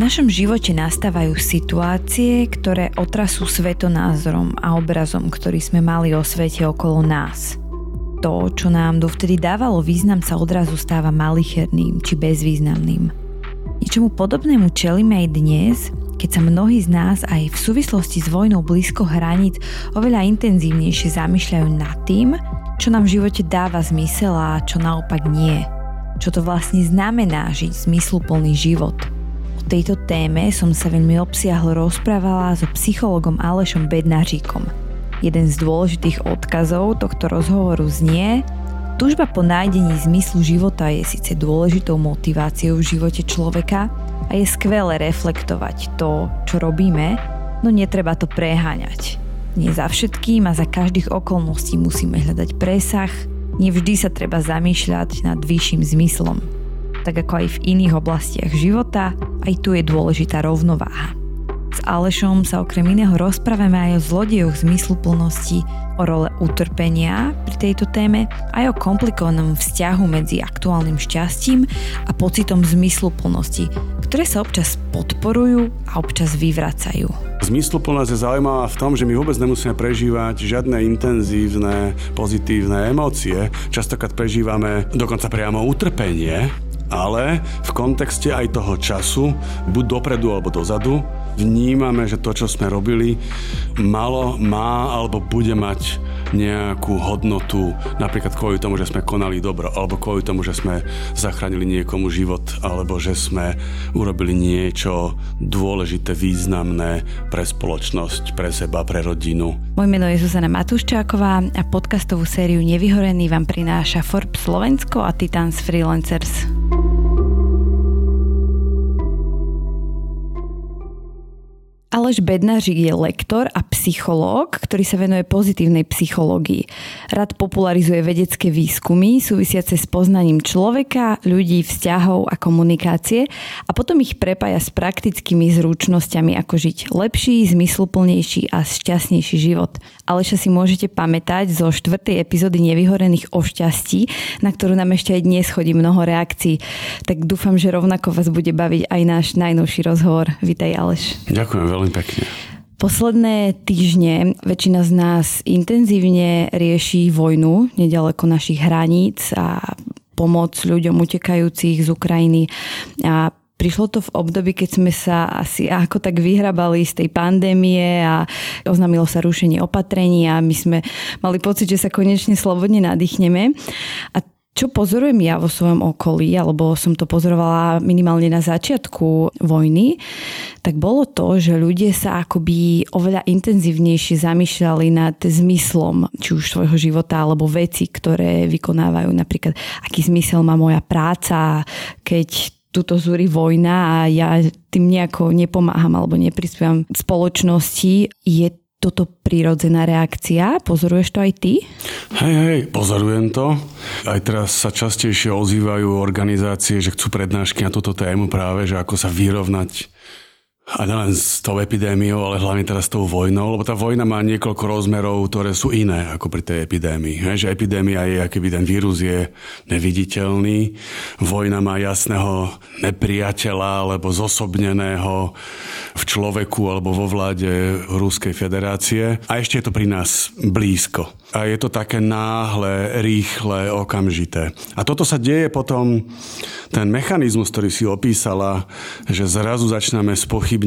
našom živote nastávajú situácie, ktoré otrasú svetonázorom a obrazom, ktorý sme mali o svete okolo nás. To, čo nám dovtedy dávalo význam, sa odrazu stáva malicherným či bezvýznamným. Niečomu podobnému čelíme aj dnes, keď sa mnohí z nás aj v súvislosti s vojnou blízko hraníc oveľa intenzívnejšie zamýšľajú nad tým, čo nám v živote dáva zmysel a čo naopak nie. Čo to vlastne znamená žiť zmysluplný život – tejto téme som sa veľmi obsiahlo rozprávala so psychologom Alešom Bednaříkom. Jeden z dôležitých odkazov tohto rozhovoru znie Tužba po nájdení zmyslu života je síce dôležitou motiváciou v živote človeka a je skvelé reflektovať to, čo robíme, no netreba to preháňať. Nie za všetkým a za každých okolností musíme hľadať presah, nevždy sa treba zamýšľať nad vyšším zmyslom tak ako aj v iných oblastiach života, aj tu je dôležitá rovnováha. S Alešom sa okrem iného rozprávame aj o zlodejoch zmysluplnosti, o role utrpenia pri tejto téme, aj o komplikovanom vzťahu medzi aktuálnym šťastím a pocitom zmysluplnosti, ktoré sa občas podporujú a občas vyvracajú. Zmysluplnosť je zaujímavá v tom, že my vôbec nemusíme prežívať žiadne intenzívne, pozitívne emócie. Častokrát prežívame dokonca priamo utrpenie, ale v kontexte aj toho času, buď dopredu alebo dozadu, vnímame, že to, čo sme robili, malo, má alebo bude mať nejakú hodnotu, napríklad kvôli tomu, že sme konali dobro, alebo kvôli tomu, že sme zachránili niekomu život, alebo že sme urobili niečo dôležité, významné pre spoločnosť, pre seba, pre rodinu. Moje meno je Zuzana Matuščáková a podcastovú sériu Nevyhorený vám prináša Forbes Slovensko a Titans Freelancers. Aleš Bednařík je lektor a psychológ, ktorý sa venuje pozitívnej psychológii. Rad popularizuje vedecké výskumy súvisiace s poznaním človeka, ľudí, vzťahov a komunikácie a potom ich prepája s praktickými zručnosťami, ako žiť lepší, zmysluplnejší a šťastnejší život. Aleša si môžete pamätať zo štvrtej epizódy Nevyhorených o šťastí, na ktorú nám ešte aj dnes chodí mnoho reakcií. Tak dúfam, že rovnako vás bude baviť aj náš najnovší rozhovor. Vítaj Aleš. Ďakujem veľmi veľmi pekne. Posledné týždne väčšina z nás intenzívne rieši vojnu nedaleko našich hraníc a pomoc ľuďom utekajúcich z Ukrajiny. A prišlo to v období, keď sme sa asi ako tak vyhrabali z tej pandémie a oznámilo sa rušenie opatrení a my sme mali pocit, že sa konečne slobodne nadýchneme. A čo pozorujem ja vo svojom okolí, alebo som to pozorovala minimálne na začiatku vojny, tak bolo to, že ľudia sa akoby oveľa intenzívnejšie zamýšľali nad zmyslom či už svojho života, alebo veci, ktoré vykonávajú. Napríklad, aký zmysel má moja práca, keď tuto zúri vojna a ja tým nejako nepomáham alebo neprispievam spoločnosti. Je toto prírodzená reakcia? Pozoruješ to aj ty? Hej, hej, pozorujem to. Aj teraz sa častejšie ozývajú organizácie, že chcú prednášky na túto tému práve, že ako sa vyrovnať a nielen s tou epidémiou, ale hlavne teraz s tou vojnou, lebo tá vojna má niekoľko rozmerov, ktoré sú iné ako pri tej epidémii. He, že epidémia je, aký ten vírus je neviditeľný, vojna má jasného nepriateľa alebo zosobneného v človeku alebo vo vláde Ruskej federácie a ešte je to pri nás blízko. A je to také náhle, rýchle, okamžité. A toto sa deje potom, ten mechanizmus, ktorý si opísala, že zrazu začneme spochybňovať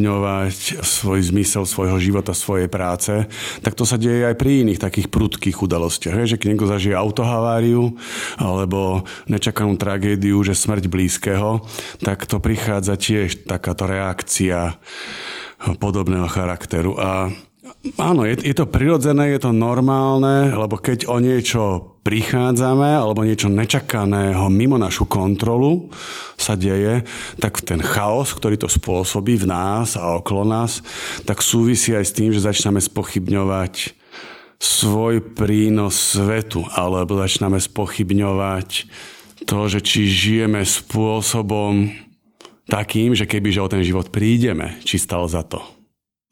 svoj zmysel svojho života, svojej práce, tak to sa deje aj pri iných takých prudkých udalostiach. Že keď niekto zažije autohaváriu alebo nečakanú tragédiu, že smrť blízkeho, tak to prichádza tiež takáto reakcia podobného charakteru. A Áno, je, je to prirodzené, je to normálne, lebo keď o niečo prichádzame alebo niečo nečakaného mimo našu kontrolu sa deje, tak ten chaos, ktorý to spôsobí v nás a okolo nás, tak súvisí aj s tým, že začneme spochybňovať svoj prínos svetu alebo začneme spochybňovať to, že či žijeme spôsobom takým, že keby že o ten život prídeme, či stal za to.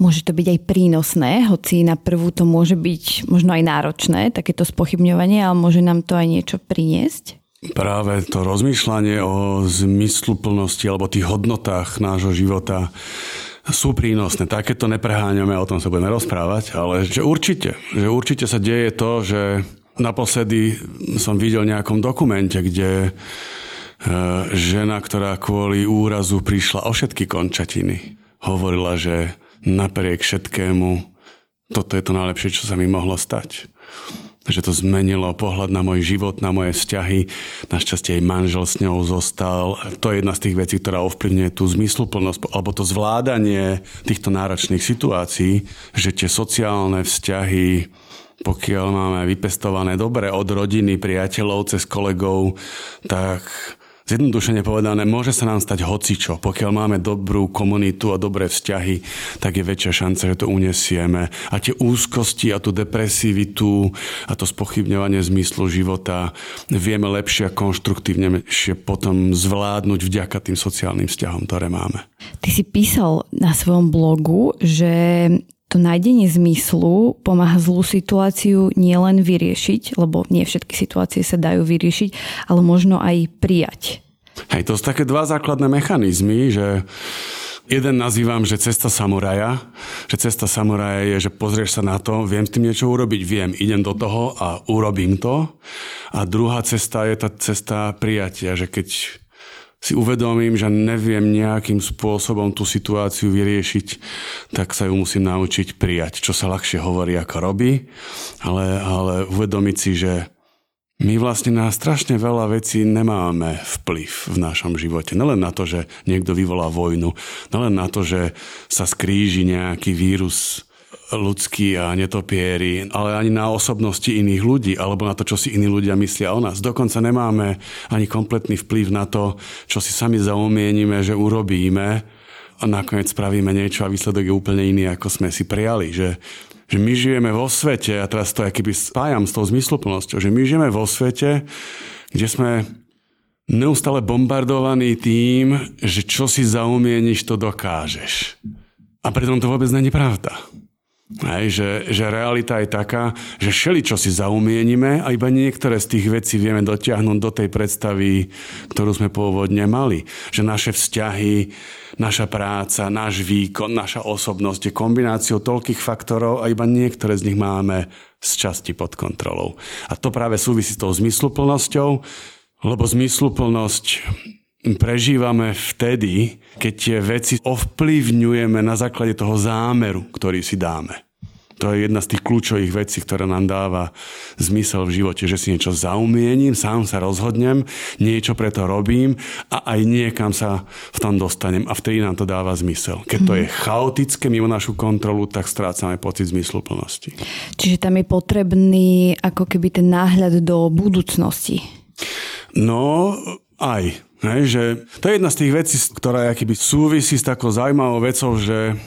Môže to byť aj prínosné, hoci na prvú to môže byť možno aj náročné, takéto spochybňovanie, ale môže nám to aj niečo priniesť? práve to rozmýšľanie o zmysluplnosti alebo tých hodnotách nášho života sú prínosné. Takéto nepreháňame, o tom sa budeme rozprávať, ale že určite, že určite sa deje to, že naposledy som videl nejakom dokumente, kde e, žena, ktorá kvôli úrazu prišla o všetky končatiny, hovorila, že napriek všetkému toto je to najlepšie, čo sa mi mohlo stať že to zmenilo pohľad na môj život, na moje vzťahy. Našťastie aj manžel s ňou zostal. To je jedna z tých vecí, ktorá ovplyvňuje tú zmysluplnosť alebo to zvládanie týchto náročných situácií, že tie sociálne vzťahy pokiaľ máme vypestované dobre od rodiny, priateľov, cez kolegov, tak Zjednodušene povedané, môže sa nám stať hocičo. Pokiaľ máme dobrú komunitu a dobré vzťahy, tak je väčšia šanca, že to uniesieme. A tie úzkosti a tú depresivitu a to spochybňovanie zmyslu života vieme lepšie a konštruktívnejšie potom zvládnuť vďaka tým sociálnym vzťahom, ktoré máme. Ty si písal na svojom blogu, že to nájdenie zmyslu pomáha zlú situáciu nielen vyriešiť, lebo nie všetky situácie sa dajú vyriešiť, ale možno aj prijať. Hej, to sú také dva základné mechanizmy, že Jeden nazývam, že cesta samuraja. Že cesta samuraja je, že pozrieš sa na to, viem s tým niečo urobiť, viem, idem do toho a urobím to. A druhá cesta je tá cesta prijatia, že keď si uvedomím, že neviem nejakým spôsobom tú situáciu vyriešiť, tak sa ju musím naučiť prijať, čo sa ľahšie hovorí ako robí, ale, ale uvedomiť si, že my vlastne na strašne veľa vecí nemáme vplyv v našom živote. Nelen na to, že niekto vyvolá vojnu, nelen na to, že sa skríži nejaký vírus ľudskí a netopieri, ale ani na osobnosti iných ľudí, alebo na to, čo si iní ľudia myslia o nás. Dokonca nemáme ani kompletný vplyv na to, čo si sami zaumienime, že urobíme a nakoniec spravíme niečo a výsledok je úplne iný, ako sme si prijali. Že, že my žijeme vo svete, a teraz to keby spájam s tou zmysluplnosťou, že my žijeme vo svete, kde sme neustále bombardovaní tým, že čo si zaumieníš, to dokážeš. A pritom to vôbec není pravda. Hej, že, že realita je taká, že všeli, čo si zaumienime a iba niektoré z tých vecí vieme dotiahnuť do tej predstavy, ktorú sme pôvodne mali. Že naše vzťahy, naša práca, náš výkon, naša osobnosť je kombináciou toľkých faktorov a iba niektoré z nich máme z časti pod kontrolou. A to práve súvisí s tou zmysluplnosťou, lebo zmysluplnosť prežívame vtedy, keď tie veci ovplyvňujeme na základe toho zámeru, ktorý si dáme. To je jedna z tých kľúčových vecí, ktorá nám dáva zmysel v živote, že si niečo zaumiením, sám sa rozhodnem, niečo preto robím a aj niekam sa v tom dostanem a vtedy nám to dáva zmysel. Keď to je mhm. chaotické mimo našu kontrolu, tak strácame pocit zmysluplnosti. Čiže tam je potrebný ako keby ten náhľad do budúcnosti. No, aj. Hej, že to je jedna z tých vecí, ktorá akýby súvisí s takou zaujímavou vecou, že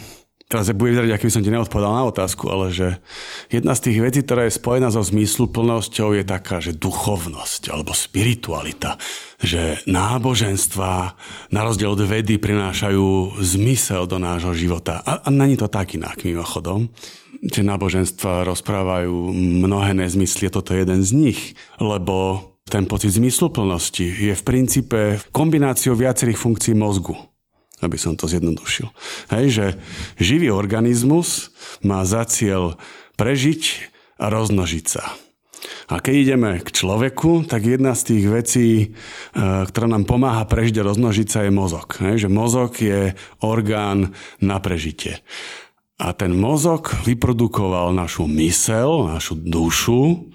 teraz bude vyzerať, aký by som ti neodpovedal na otázku, ale že jedna z tých vecí, ktorá je spojená so zmysluplnosťou, je taká, že duchovnosť alebo spiritualita. Že náboženstva na rozdiel od vedy prinášajú zmysel do nášho života. A, a není to tak inak, mimochodom. Tie náboženstva rozprávajú mnohé nezmysly, toto je jeden z nich, lebo ten pocit zmysluplnosti je v princípe kombináciou viacerých funkcií mozgu aby som to zjednodušil. Hej, že živý organizmus má za cieľ prežiť a roznožiť sa. A keď ideme k človeku, tak jedna z tých vecí, e, ktorá nám pomáha prežiť a roznožiť sa, je mozog. Hej, že mozog je orgán na prežitie. A ten mozog vyprodukoval našu mysel, našu dušu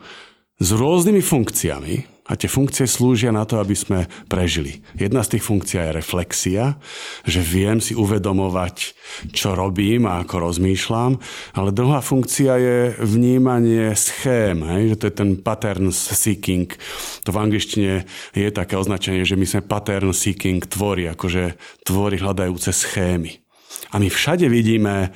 s rôznymi funkciami, a tie funkcie slúžia na to, aby sme prežili. Jedna z tých funkcií je reflexia, že viem si uvedomovať, čo robím a ako rozmýšľam, ale druhá funkcia je vnímanie schém, hej? že to je ten pattern seeking. To v angličtine je také označenie, že my sme pattern seeking tvorí, akože tvorí hľadajúce schémy. A my všade vidíme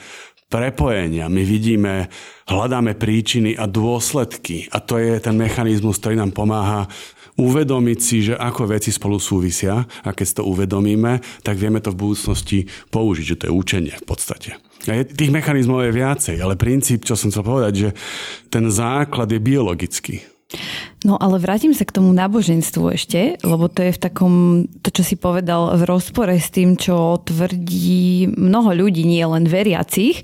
prepojenia. My vidíme, hľadáme príčiny a dôsledky. A to je ten mechanizmus, ktorý nám pomáha uvedomiť si, že ako veci spolu súvisia a keď to uvedomíme, tak vieme to v budúcnosti použiť, že to je učenie v podstate. A je, tých mechanizmov je viacej, ale princíp, čo som chcel povedať, že ten základ je biologický. No ale vrátim sa k tomu náboženstvu ešte, lebo to je v takom, to čo si povedal, v rozpore s tým, čo tvrdí mnoho ľudí, nie len veriacich,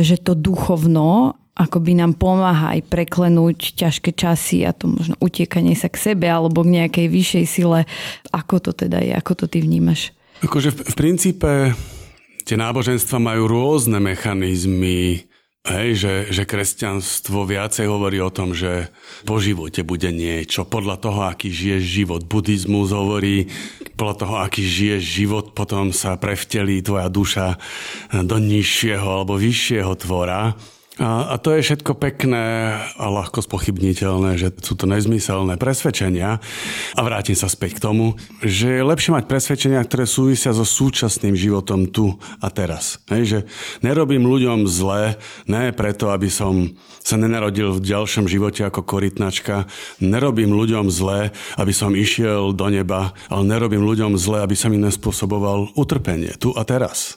že to duchovno akoby nám pomáha aj preklenúť ťažké časy a to možno utiekanie sa k sebe alebo k nejakej vyššej sile. Ako to teda je? Ako to ty vnímaš? Akože v, v princípe tie náboženstva majú rôzne mechanizmy Hej, že, že kresťanstvo viacej hovorí o tom, že po živote bude niečo. Podľa toho, aký žiješ život. Buddhizmus hovorí, podľa toho, aký žiješ život, potom sa prevtelí tvoja duša do nižšieho alebo vyššieho tvora. A, to je všetko pekné a ľahko spochybniteľné, že sú to nezmyselné presvedčenia. A vrátim sa späť k tomu, že je lepšie mať presvedčenia, ktoré súvisia so súčasným životom tu a teraz. Hej, že nerobím ľuďom zle, ne preto, aby som sa nenarodil v ďalšom živote ako korytnačka. Nerobím ľuďom zle, aby som išiel do neba, ale nerobím ľuďom zle, aby som im nespôsoboval utrpenie tu a teraz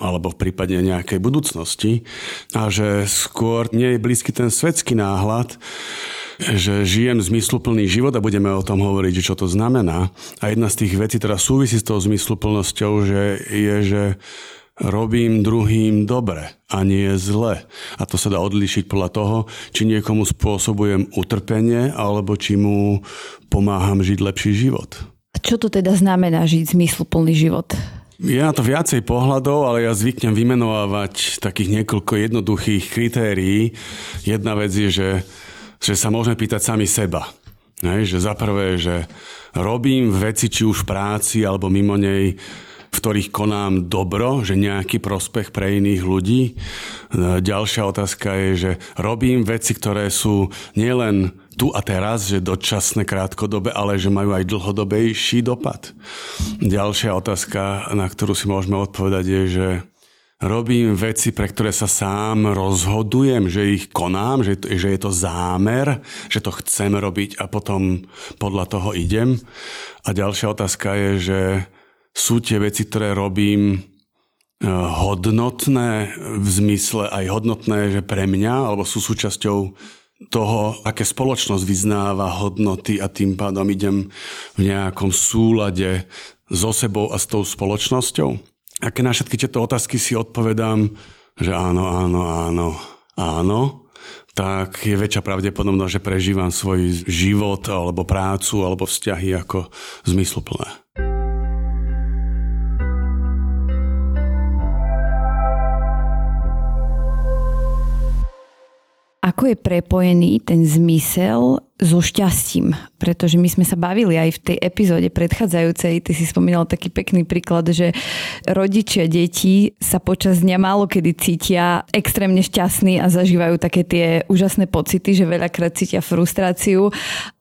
alebo v prípade nejakej budúcnosti a že skôr nie je blízky ten svetský náhľad, že žijem zmysluplný život a budeme o tom hovoriť, čo to znamená. A jedna z tých vecí, ktorá súvisí s tou zmysluplnosťou, že je, že robím druhým dobre a nie zle. A to sa dá odlišiť podľa toho, či niekomu spôsobujem utrpenie alebo či mu pomáham žiť lepší život. Čo to teda znamená žiť zmysluplný život? Je na to viacej pohľadov, ale ja zvyknem vymenovávať takých niekoľko jednoduchých kritérií. Jedna vec je, že, že sa môžeme pýtať sami seba. Hej, že za prvé, že robím veci či už v práci alebo mimo nej, v ktorých konám dobro, že nejaký prospech pre iných ľudí. Ďalšia otázka je, že robím veci, ktoré sú nielen tu a teraz, že dočasné krátkodobé, ale že majú aj dlhodobejší dopad. Ďalšia otázka, na ktorú si môžeme odpovedať, je, že robím veci, pre ktoré sa sám rozhodujem, že ich konám, že, že je to zámer, že to chcem robiť a potom podľa toho idem. A ďalšia otázka je, že sú tie veci, ktoré robím eh, hodnotné v zmysle aj hodnotné, že pre mňa, alebo sú súčasťou toho, aké spoločnosť vyznáva hodnoty a tým pádom idem v nejakom súlade so sebou a s tou spoločnosťou? A keď na všetky tieto otázky si odpovedám, že áno, áno, áno, áno, tak je väčšia pravdepodobnosť, že prežívam svoj život alebo prácu alebo vzťahy ako zmysluplné. Ako je prepojený ten zmysel so šťastím, pretože my sme sa bavili aj v tej epizóde predchádzajúcej, ty si spomínal taký pekný príklad, že rodičia detí sa počas dňa málo kedy cítia extrémne šťastní a zažívajú také tie úžasné pocity, že veľakrát cítia frustráciu,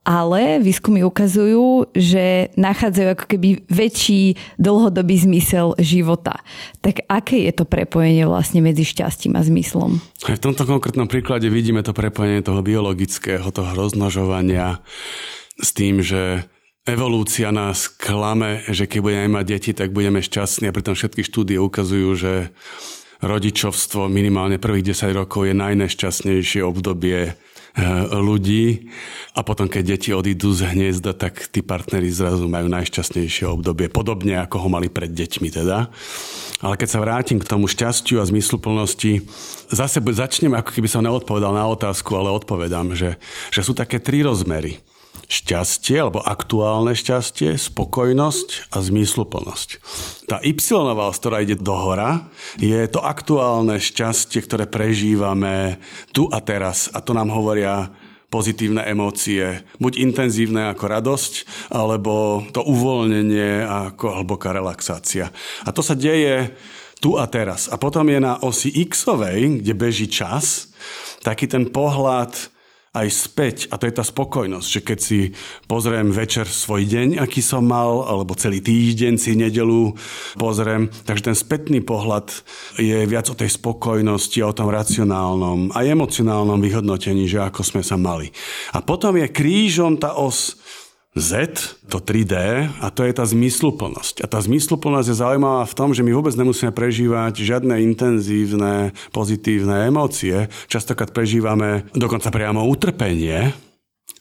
ale výskumy ukazujú, že nachádzajú ako keby väčší dlhodobý zmysel života. Tak aké je to prepojenie vlastne medzi šťastím a zmyslom? Aj v tomto konkrétnom príklade vidíme to prepojenie toho biologického, toho rozmnožovania vyučovania s tým, že evolúcia nás klame, že keď budeme mať deti, tak budeme šťastní a pritom všetky štúdie ukazujú, že rodičovstvo minimálne prvých 10 rokov je najnešťastnejšie obdobie eh, ľudí a potom, keď deti odídu z hniezda, tak tí partneri zrazu majú najšťastnejšie obdobie, podobne ako ho mali pred deťmi teda. Ale keď sa vrátim k tomu šťastiu a zmysluplnosti, zase začnem, ako keby som neodpovedal na otázku, ale odpovedám, že, že sú také tri rozmery. Šťastie, alebo aktuálne šťastie, spokojnosť a zmysluplnosť. Tá y ktorá ide do hora, je to aktuálne šťastie, ktoré prežívame tu a teraz. A to nám hovoria pozitívne emócie, buď intenzívne ako radosť, alebo to uvoľnenie ako hlboká relaxácia. A to sa deje tu a teraz. A potom je na osi x-ovej, kde beží čas, taký ten pohľad aj späť, a to je tá spokojnosť, že keď si pozriem večer svoj deň, aký som mal, alebo celý týždeň si nedelu pozriem, takže ten spätný pohľad je viac o tej spokojnosti, o tom racionálnom a emocionálnom vyhodnotení, že ako sme sa mali. A potom je krížom tá os z, to 3D, a to je tá zmysluplnosť. A tá zmysluplnosť je zaujímavá v tom, že my vôbec nemusíme prežívať žiadne intenzívne, pozitívne emócie. Častokrát prežívame dokonca priamo utrpenie,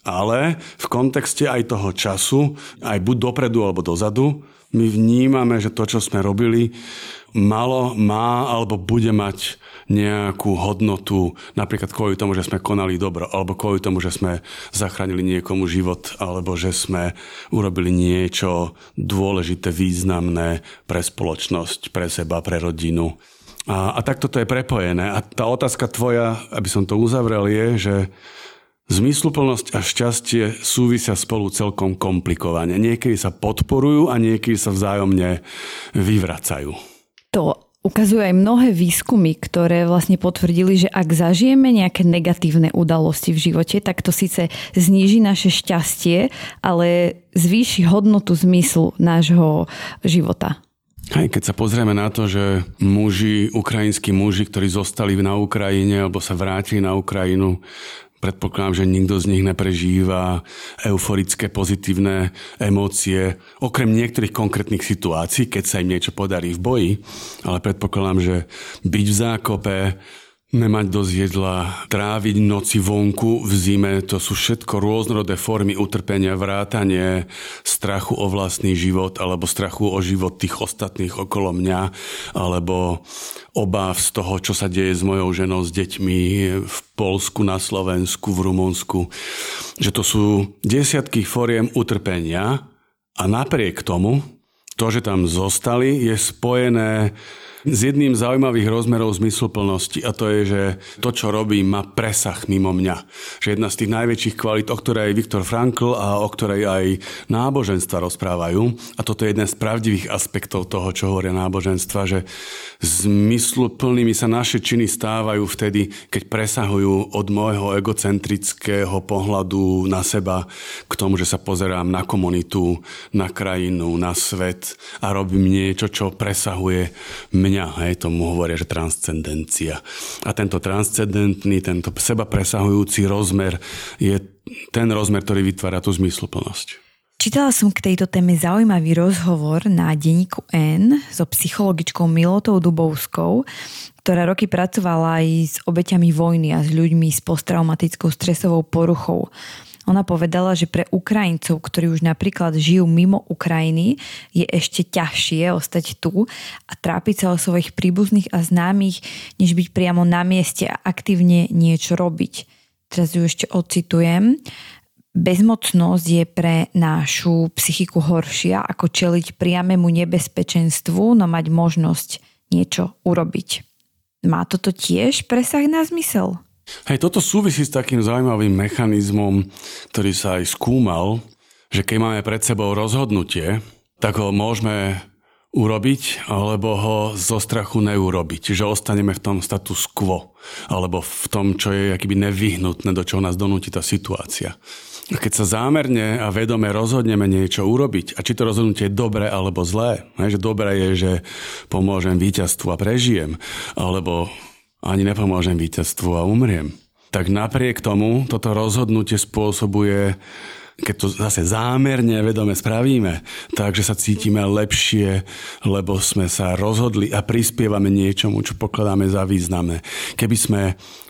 Ale v kontexte aj toho času, aj buď dopredu alebo dozadu, my vnímame, že to, čo sme robili, malo, má alebo bude mať nejakú hodnotu, napríklad kvôli tomu, že sme konali dobro, alebo kvôli tomu, že sme zachránili niekomu život, alebo že sme urobili niečo dôležité, významné pre spoločnosť, pre seba, pre rodinu. A, a takto to je prepojené. A tá otázka tvoja, aby som to uzavrel, je, že Zmysluplnosť a šťastie súvisia spolu celkom komplikovane. Niekedy sa podporujú a niekedy sa vzájomne vyvracajú. To ukazujú aj mnohé výskumy, ktoré vlastne potvrdili, že ak zažijeme nejaké negatívne udalosti v živote, tak to síce zníži naše šťastie, ale zvýši hodnotu zmyslu nášho života. Aj keď sa pozrieme na to, že muži, ukrajinskí muži, ktorí zostali na Ukrajine alebo sa vrátili na Ukrajinu, Predpokladám, že nikto z nich neprežíva euforické, pozitívne emócie, okrem niektorých konkrétnych situácií, keď sa im niečo podarí v boji, ale predpokladám, že byť v zákope, nemať dosť jedla, tráviť noci vonku v zime, to sú všetko rôznorodé formy utrpenia, vrátanie strachu o vlastný život alebo strachu o život tých ostatných okolo mňa alebo obáv z toho, čo sa deje s mojou ženou, s deťmi v Polsku, na Slovensku, v Rumunsku. Že to sú desiatky foriem utrpenia a napriek tomu, to, že tam zostali, je spojené s jedným zaujímavých rozmerov zmysluplnosti a to je, že to, čo robím, má presah mimo mňa. Že jedna z tých najväčších kvalít, o ktorej Viktor Frankl a o ktorej aj náboženstva rozprávajú, a toto je jeden z pravdivých aspektov toho, čo hovoria náboženstva, že zmysluplnými sa naše činy stávajú vtedy, keď presahujú od môjho egocentrického pohľadu na seba k tomu, že sa pozerám na komunitu, na krajinu, na svet a robím niečo, čo presahuje mňa, hej, tomu hovoria, že transcendencia. A tento transcendentný, tento seba presahujúci rozmer je ten rozmer, ktorý vytvára tú zmysluplnosť. Čítala som k tejto téme zaujímavý rozhovor na denníku N so psychologičkou Milotou Dubovskou, ktorá roky pracovala aj s obeťami vojny a s ľuďmi s posttraumatickou stresovou poruchou. Ona povedala, že pre Ukrajincov, ktorí už napríklad žijú mimo Ukrajiny, je ešte ťažšie ostať tu a trápiť sa o svojich príbuzných a známych, než byť priamo na mieste a aktívne niečo robiť. Teraz ju ešte ocitujem. Bezmocnosť je pre našu psychiku horšia, ako čeliť priamému nebezpečenstvu, no mať možnosť niečo urobiť. Má toto tiež presah na zmysel? Hej, toto súvisí s takým zaujímavým mechanizmom, ktorý sa aj skúmal, že keď máme pred sebou rozhodnutie, tak ho môžeme urobiť, alebo ho zo strachu neurobiť. Že ostaneme v tom status quo, alebo v tom, čo je akýby nevyhnutné, do čoho nás donúti tá situácia. Keď sa zámerne a vedome rozhodneme niečo urobiť, a či to rozhodnutie je dobré alebo zlé, že dobré je, že pomôžem víťazstvu a prežijem, alebo ani nepomôžem víťazstvu a umriem. Tak napriek tomu toto rozhodnutie spôsobuje keď to zase zámerne vedome spravíme, takže sa cítime lepšie, lebo sme sa rozhodli a prispievame niečomu, čo pokladáme za významné. Keby sme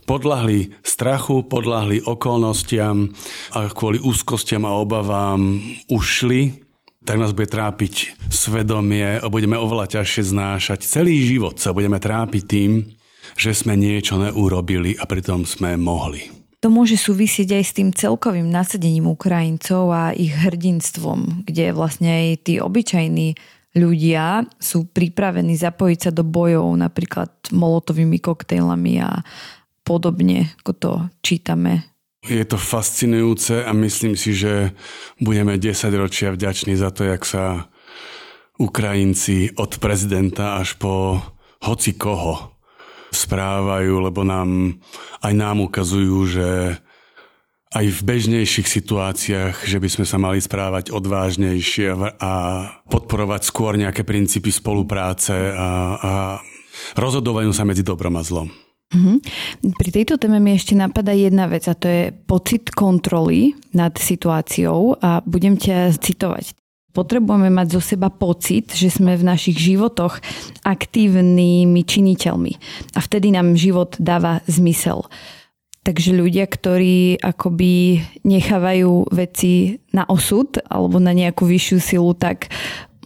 podľahli strachu, podľahli okolnostiam a kvôli úzkostiam a obavám ušli, tak nás bude trápiť svedomie a budeme oveľa ťažšie znášať. Celý život sa budeme trápiť tým, že sme niečo neurobili a pritom sme mohli. To môže súvisieť aj s tým celkovým nasadením Ukrajincov a ich hrdinstvom, kde vlastne aj tí obyčajní ľudia sú pripravení zapojiť sa do bojov napríklad molotovými koktejlami a podobne, ako to čítame. Je to fascinujúce a myslím si, že budeme 10 ročia vďační za to, jak sa Ukrajinci od prezidenta až po hoci koho správajú, lebo nám, aj nám ukazujú, že aj v bežnejších situáciách, že by sme sa mali správať odvážnejšie a podporovať skôr nejaké princípy spolupráce a, a rozhodovaniu sa medzi dobrom a zlom. Mm-hmm. Pri tejto téme mi ešte napadá jedna vec a to je pocit kontroly nad situáciou a budem ťa citovať. Potrebujeme mať zo seba pocit, že sme v našich životoch aktívnymi činiteľmi a vtedy nám život dáva zmysel. Takže ľudia, ktorí akoby nechávajú veci na osud alebo na nejakú vyššiu silu, tak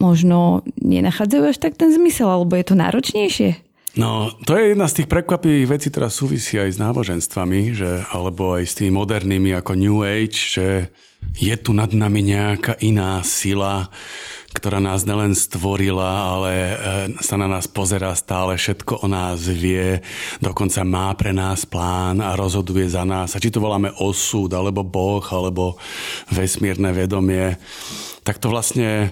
možno nenachádzajú až tak ten zmysel, alebo je to náročnejšie? No, to je jedna z tých prekvapivých vecí, ktorá súvisí aj s náboženstvami, že, alebo aj s tými modernými ako New Age, že je tu nad nami nejaká iná sila, ktorá nás nelen stvorila, ale e, sa na nás pozerá stále, všetko o nás vie, dokonca má pre nás plán a rozhoduje za nás. A či to voláme osud, alebo Boh, alebo vesmírne vedomie, tak to vlastne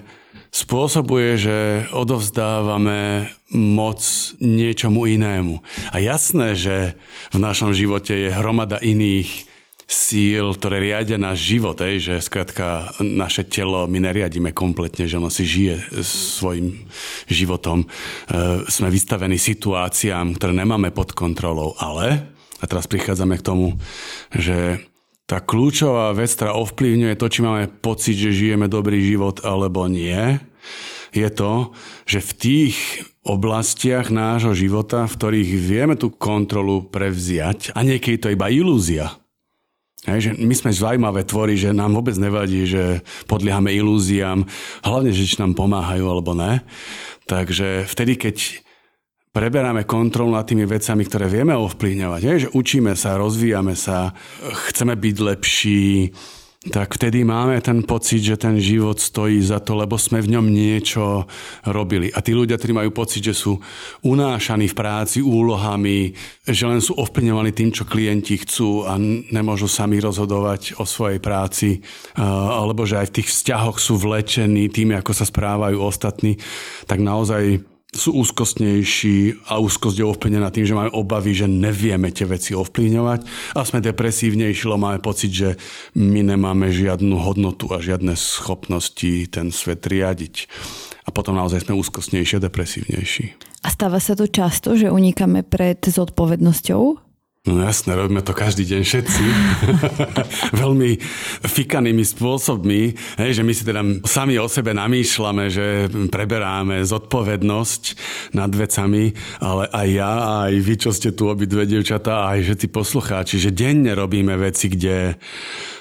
spôsobuje, že odovzdávame moc niečomu inému. A jasné, že v našom živote je hromada iných síl, ktoré riadia náš život, ej, že skrátka naše telo my neriadíme kompletne, že ono si žije svojim životom. E, sme vystavení situáciám, ktoré nemáme pod kontrolou, ale, a teraz prichádzame k tomu, že tá kľúčová vec, ktorá ovplyvňuje to, či máme pocit, že žijeme dobrý život alebo nie, je to, že v tých oblastiach nášho života, v ktorých vieme tú kontrolu prevziať, a niekedy to je iba ilúzia, Hej, že my sme zaujímavé tvory, že nám vôbec nevadí, že podliehame ilúziám, hlavne, že či nám pomáhajú alebo ne. Takže vtedy, keď preberáme kontrolu nad tými vecami, ktoré vieme ovplyvňovať, hej, že učíme sa, rozvíjame sa, chceme byť lepší, tak vtedy máme ten pocit, že ten život stojí za to, lebo sme v ňom niečo robili. A tí ľudia, ktorí majú pocit, že sú unášaní v práci úlohami, že len sú ovplyvňovaní tým, čo klienti chcú a nemôžu sami rozhodovať o svojej práci, alebo že aj v tých vzťahoch sú vlečení tým, ako sa správajú ostatní, tak naozaj sú úzkostnejší a úzkosť je ovplyvnená tým, že máme obavy, že nevieme tie veci ovplyvňovať a sme depresívnejší, lebo máme pocit, že my nemáme žiadnu hodnotu a žiadne schopnosti ten svet riadiť. A potom naozaj sme úzkostnejší a depresívnejší. A stáva sa to často, že unikáme pred zodpovednosťou? No jasné, robíme to každý deň všetci. Veľmi fikanými spôsobmi, hej, že my si teda sami o sebe namýšľame, že preberáme zodpovednosť nad vecami, ale aj ja, aj vy, čo ste tu obidve devčatá, aj tí poslucháči, že denne robíme veci, kde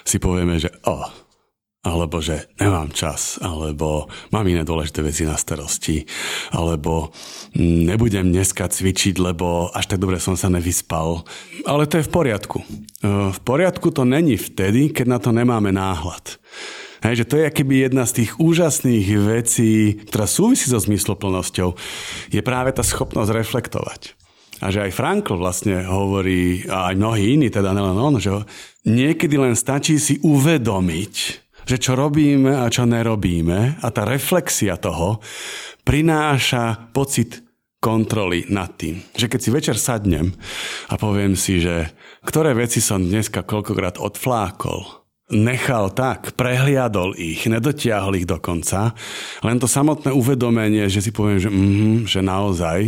si povieme, že oh, alebo že nemám čas, alebo mám iné dôležité veci na starosti, alebo nebudem dneska cvičiť, lebo až tak dobre som sa nevyspal. Ale to je v poriadku. E, v poriadku to není vtedy, keď na to nemáme náhľad. Hej, že to je keby jedna z tých úžasných vecí, ktorá súvisí so zmysloplnosťou, je práve tá schopnosť reflektovať. A že aj Frankl vlastne hovorí, a aj mnohí iní, teda nelen on, že niekedy len stačí si uvedomiť, že čo robíme a čo nerobíme a tá reflexia toho prináša pocit kontroly nad tým. Že keď si večer sadnem a poviem si, že ktoré veci som dneska koľkokrát odflákol, nechal tak, prehliadol ich, nedotiahol ich do konca, len to samotné uvedomenie, že si poviem, že, mm, že naozaj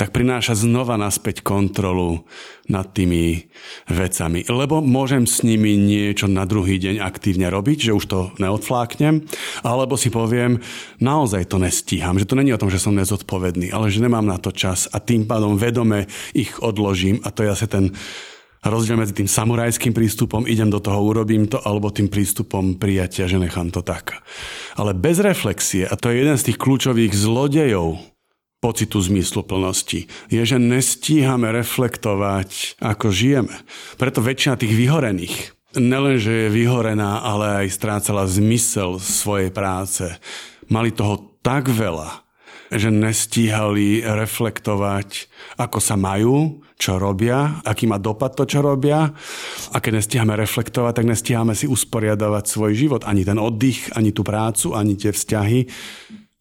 tak prináša znova naspäť kontrolu nad tými vecami. Lebo môžem s nimi niečo na druhý deň aktívne robiť, že už to neodfláknem, alebo si poviem, naozaj to nestíham, že to není o tom, že som nezodpovedný, ale že nemám na to čas a tým pádom vedome ich odložím a to je asi ten rozdiel medzi tým samurajským prístupom, idem do toho, urobím to, alebo tým prístupom prijatia, že nechám to tak. Ale bez reflexie, a to je jeden z tých kľúčových zlodejov pocitu zmysluplnosti. Je, že nestíhame reflektovať, ako žijeme. Preto väčšina tých vyhorených nelenže je vyhorená, ale aj strácala zmysel svojej práce. Mali toho tak veľa, že nestíhali reflektovať, ako sa majú, čo robia, aký má dopad to, čo robia. A keď nestíhame reflektovať, tak nestíhame si usporiadavať svoj život. Ani ten oddych, ani tú prácu, ani tie vzťahy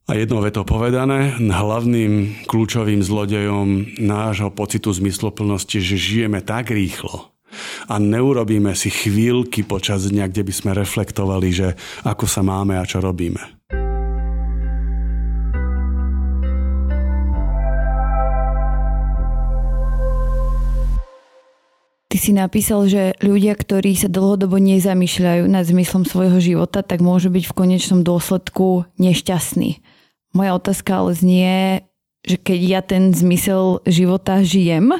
a jednou vetou povedané, hlavným kľúčovým zlodejom nášho pocitu zmysloplnosti, že žijeme tak rýchlo a neurobíme si chvíľky počas dňa, kde by sme reflektovali, že ako sa máme a čo robíme. Ty si napísal, že ľudia, ktorí sa dlhodobo nezamýšľajú nad zmyslom svojho života, tak môžu byť v konečnom dôsledku nešťastní. Moja otázka ale znie, že keď ja ten zmysel života žijem,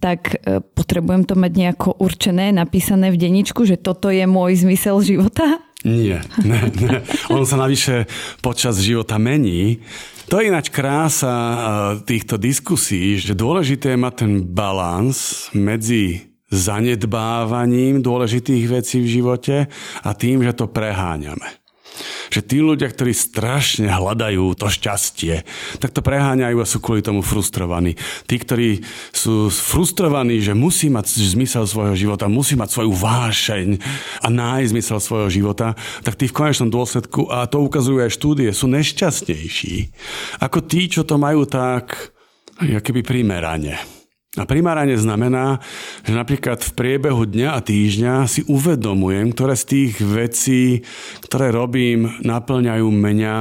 tak e, potrebujem to mať nejako určené, napísané v deničku, že toto je môj zmysel života? Nie, ne, ne. On sa navyše počas života mení. To je ináč krása e, týchto diskusí, že dôležité je mať ten balans medzi zanedbávaním dôležitých vecí v živote a tým, že to preháňame že tí ľudia, ktorí strašne hľadajú to šťastie, tak to preháňajú a sú kvôli tomu frustrovaní. Tí, ktorí sú frustrovaní, že musí mať zmysel svojho života, musí mať svoju vášeň a nájsť zmysel svojho života, tak tí v konečnom dôsledku, a to ukazujú aj štúdie, sú nešťastnejší ako tí, čo to majú tak, keby primerane. A primárane znamená, že napríklad v priebehu dňa a týždňa si uvedomujem, ktoré z tých vecí, ktoré robím, naplňajú mňa,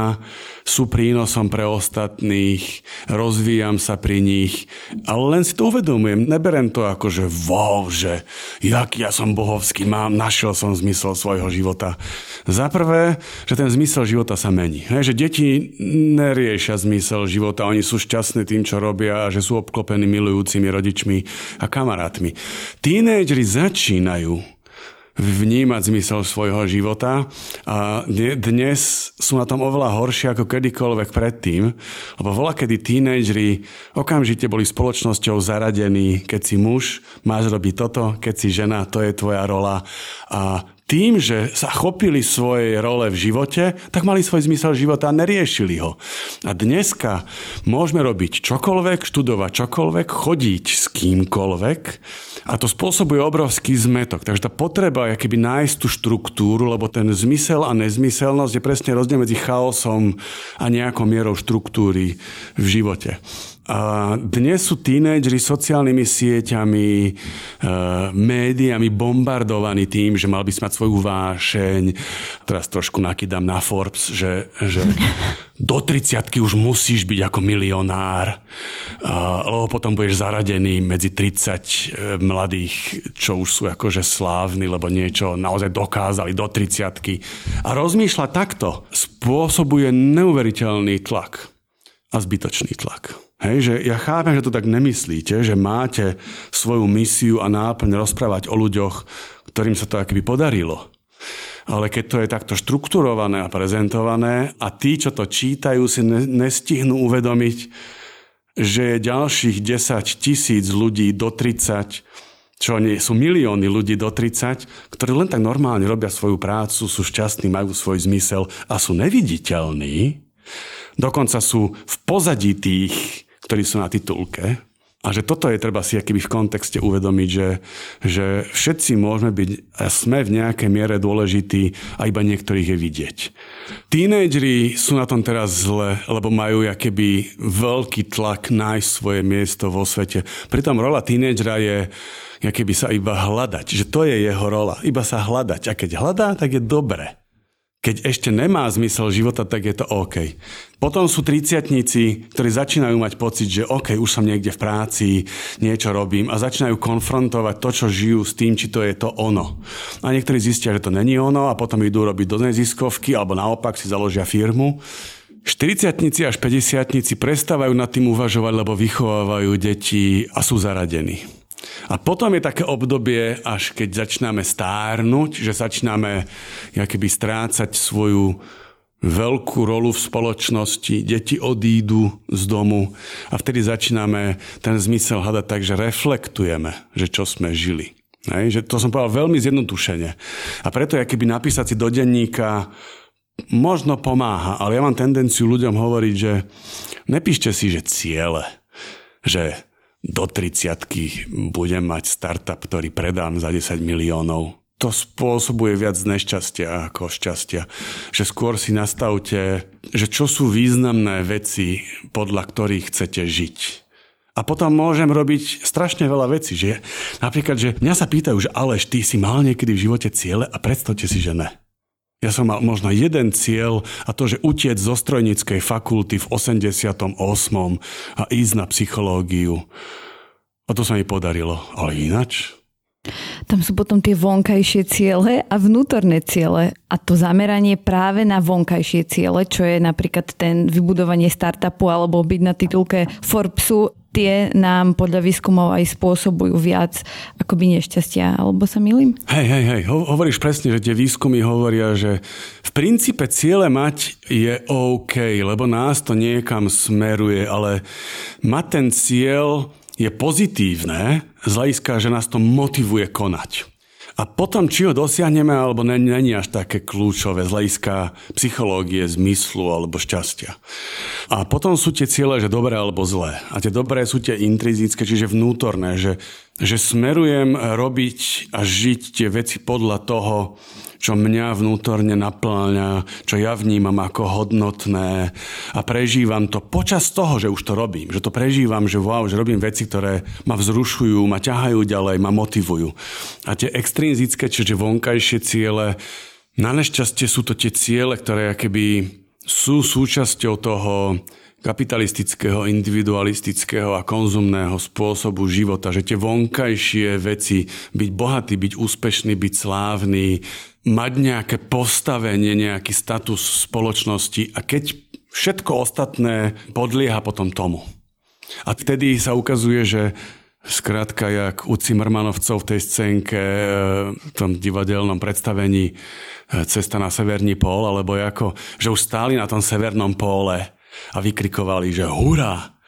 sú prínosom pre ostatných, rozvíjam sa pri nich, ale len si to uvedomujem. Neberem to ako, že wow, že jak ja som bohovský, mám, našiel som zmysel svojho života. Za prvé, že ten zmysel života sa mení. He, že deti neriešia zmysel života, oni sú šťastní tým, čo robia a že sú obklopení milujúcimi rodičmi a kamarátmi. Tínejdžeri začínajú vnímať zmysel svojho života a dnes sú na tom oveľa horšie ako kedykoľvek predtým, lebo voľa kedy tínejdžeri okamžite boli spoločnosťou zaradení, keď si muž, máš robiť toto, keď si žena, to je tvoja rola a tým, že sa chopili svojej role v živote, tak mali svoj zmysel života a neriešili ho. A dneska môžeme robiť čokoľvek, študovať čokoľvek, chodiť s kýmkoľvek a to spôsobuje obrovský zmetok. Takže tá potreba keby nájsť tú štruktúru, lebo ten zmysel a nezmyselnosť je presne rozdiel medzi chaosom a nejakou mierou štruktúry v živote. A dnes sú tínejdžeri sociálnymi sieťami, e, médiami bombardovaní tým, že mal by mať svoju vášeň. Teraz trošku nakydám na Forbes, že, že do 30 už musíš byť ako milionár, lebo potom budeš zaradený medzi 30 e, mladých, čo už sú akože slávni, lebo niečo naozaj dokázali do 30 A rozmýšľa takto spôsobuje neuveriteľný tlak a zbytočný tlak. Hej, že ja chápem, že to tak nemyslíte, že máte svoju misiu a náplň rozprávať o ľuďoch, ktorým sa to akoby podarilo. Ale keď to je takto štrukturované a prezentované a tí, čo to čítajú, si nestihnú uvedomiť, že je ďalších 10 tisíc ľudí do 30, čo nie sú milióny ľudí do 30, ktorí len tak normálne robia svoju prácu, sú šťastní, majú svoj zmysel a sú neviditeľní, dokonca sú v pozadí tých ktorí sú na titulke. A že toto je treba si akýby v kontexte uvedomiť, že, že všetci môžeme byť a sme v nejakej miere dôležití a iba niektorých je vidieť. Tínejdžeri sú na tom teraz zle, lebo majú akýby veľký tlak nájsť svoje miesto vo svete. Pritom rola tínejdžera je keby sa iba hľadať, že to je jeho rola, iba sa hľadať. A keď hľadá, tak je dobre keď ešte nemá zmysel života, tak je to OK. Potom sú triciatníci, ktorí začínajú mať pocit, že OK, už som niekde v práci, niečo robím a začínajú konfrontovať to, čo žijú s tým, či to je to ono. A niektorí zistia, že to není ono a potom idú robiť do neziskovky alebo naopak si založia firmu. 40 až 50 prestávajú nad tým uvažovať, lebo vychovávajú deti a sú zaradení. A potom je také obdobie, až keď začíname stárnuť, že začíname keby strácať svoju veľkú rolu v spoločnosti, deti odídu z domu a vtedy začíname ten zmysel hľadať tak, že reflektujeme, že čo sme žili. Hej, že to som povedal veľmi zjednodušene. A preto, keby napísať si do denníka možno pomáha, ale ja mám tendenciu ľuďom hovoriť, že nepíšte si, že ciele, že do 30 budem mať startup, ktorý predám za 10 miliónov. To spôsobuje viac nešťastia ako šťastia. Že skôr si nastavte, že čo sú významné veci, podľa ktorých chcete žiť. A potom môžem robiť strašne veľa vecí. Že napríklad, že mňa sa pýtajú, že Aleš, ty si mal niekedy v živote ciele a predstavte si, že ne. Ja som mal možno jeden cieľ a to, že utiec zo strojníckej fakulty v 88. a ísť na psychológiu. A to sa mi podarilo. Ale ináč? Tam sú potom tie vonkajšie ciele a vnútorné ciele. A to zameranie práve na vonkajšie ciele, čo je napríklad ten vybudovanie startupu alebo byť na titulke Forbesu tie nám podľa výskumov aj spôsobujú viac akoby nešťastia, alebo sa milím? Hej, hej, hej, hovoríš presne, že tie výskumy hovoria, že v princípe ciele mať je OK, lebo nás to niekam smeruje, ale mať ten cieľ je pozitívne z hľadiska, že nás to motivuje konať. A potom, či ho dosiahneme, alebo není až také kľúčové z hľadiska psychológie, zmyslu alebo šťastia. A potom sú tie ciele, že dobré alebo zlé. A tie dobré sú tie intrinzické, čiže vnútorné, že, že smerujem robiť a žiť tie veci podľa toho, čo mňa vnútorne naplňa, čo ja vnímam ako hodnotné a prežívam to počas toho, že už to robím. Že to prežívam, že wow, že robím veci, ktoré ma vzrušujú, ma ťahajú ďalej, ma motivujú. A tie extrinzické, čiže vonkajšie ciele, na nešťastie sú to tie ciele, ktoré keby sú súčasťou toho kapitalistického, individualistického a konzumného spôsobu života, že tie vonkajšie veci, byť bohatý, byť úspešný, byť slávny, mať nejaké postavenie, nejaký status v spoločnosti a keď všetko ostatné podlieha potom tomu. A vtedy sa ukazuje, že Skrátka, jak u Cimrmanovcov v tej scénke, e, v tom divadelnom predstavení e, Cesta na severní pól, alebo ako, že už stáli na tom severnom póle a vykrikovali, že hurá!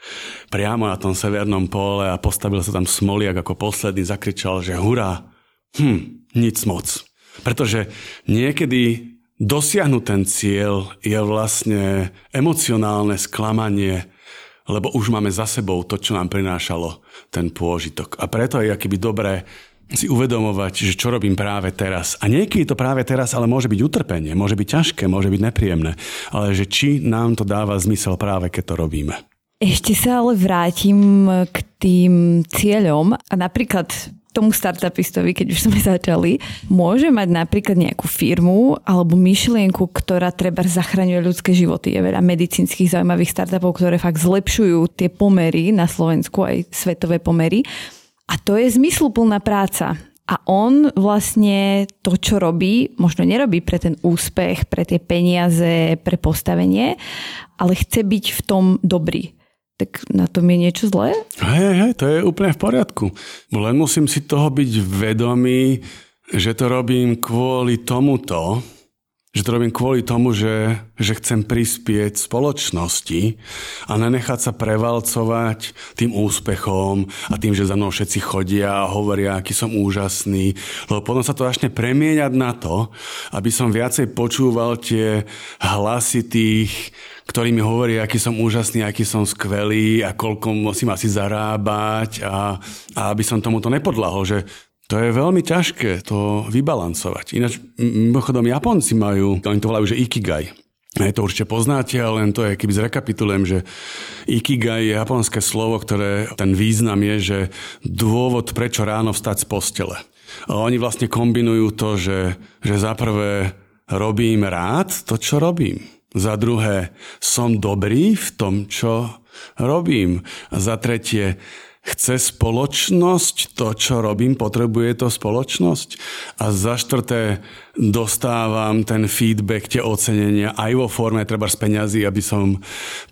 Priamo na tom severnom póle a postavil sa tam Smoliak ako posledný, zakričal, že hurá! Hm, nic moc. Pretože niekedy dosiahnuť ten cieľ je vlastne emocionálne sklamanie, lebo už máme za sebou to, čo nám prinášalo ten pôžitok. A preto je akýby dobré si uvedomovať, že čo robím práve teraz. A niekedy to práve teraz, ale môže byť utrpenie, môže byť ťažké, môže byť nepríjemné. Ale že či nám to dáva zmysel práve, keď to robíme. Ešte sa ale vrátim k tým cieľom a napríklad tomu startupistovi, keď už sme začali, môže mať napríklad nejakú firmu alebo myšlienku, ktorá treba zachraňuje ľudské životy. Je veľa medicínskych zaujímavých startupov, ktoré fakt zlepšujú tie pomery na Slovensku, aj svetové pomery. A to je zmysluplná práca. A on vlastne to, čo robí, možno nerobí pre ten úspech, pre tie peniaze, pre postavenie, ale chce byť v tom dobrý tak na tom je niečo zlé? Hej, hej, to je úplne v poriadku. Len musím si toho byť vedomý, že to robím kvôli tomuto, že to robím kvôli tomu, že, že chcem prispieť spoločnosti a nenechať sa prevalcovať tým úspechom a tým, že za mnou všetci chodia a hovoria, aký som úžasný. Lebo potom sa to začne premieňať na to, aby som viacej počúval tie hlasy tých ktorí mi hovoria, aký som úžasný, aký som skvelý a koľko musím asi zarábať a, a aby som tomuto nepodlahol, že to je veľmi ťažké to vybalancovať. Ináč, mimochodom, Japonci majú, oni to volajú, že ikigai. Je to určite poznáte, ale len to je, keby zrekapitulujem, že ikigai je japonské slovo, ktoré ten význam je, že dôvod, prečo ráno vstať z postele. A oni vlastne kombinujú to, že, že za prvé robím rád to, čo robím. Za druhé, som dobrý v tom, čo robím. A za tretie, chce spoločnosť to, čo robím, potrebuje to spoločnosť. A za štvrté, dostávam ten feedback, tie ocenenia aj vo forme treba z peňazí, aby som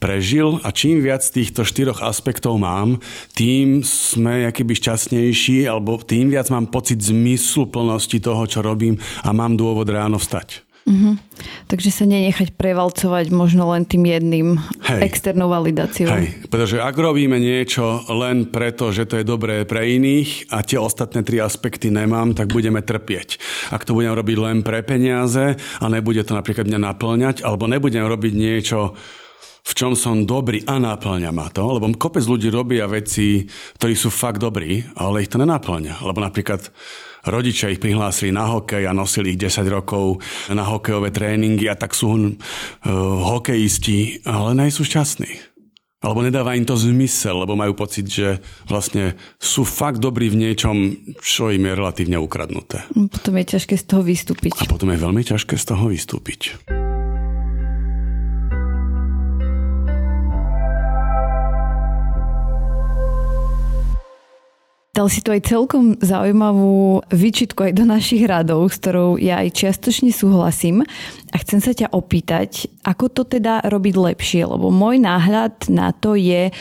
prežil. A čím viac týchto štyroch aspektov mám, tým sme akýby šťastnejší, alebo tým viac mám pocit zmyslu plnosti toho, čo robím a mám dôvod ráno vstať. Uh-huh. Takže sa nenechať prevalcovať možno len tým jedným Hej. externou validáciou. Hej, pretože ak robíme niečo len preto, že to je dobré pre iných a tie ostatné tri aspekty nemám, tak budeme trpieť. Ak to budem robiť len pre peniaze a nebude to napríklad mňa naplňať, alebo nebudem robiť niečo, v čom som dobrý a náplňa ma to, lebo kopec ľudí robia veci, ktorí sú fakt dobrí, ale ich to nenáplňa. Lebo napríklad rodičia ich prihlásili na hokej a nosili ich 10 rokov na hokejové tréningy a tak sú uh, hokejisti, ale nie sú šťastní. Alebo nedáva im to zmysel, lebo majú pocit, že vlastne sú fakt dobrí v niečom, čo im je relatívne ukradnuté. Potom je ťažké z toho vystúpiť. A potom je veľmi ťažké z toho vystúpiť. Dal si to aj celkom zaujímavú výčitku aj do našich radov, s ktorou ja aj čiastočne súhlasím. A chcem sa ťa opýtať, ako to teda robiť lepšie, lebo môj náhľad na to je,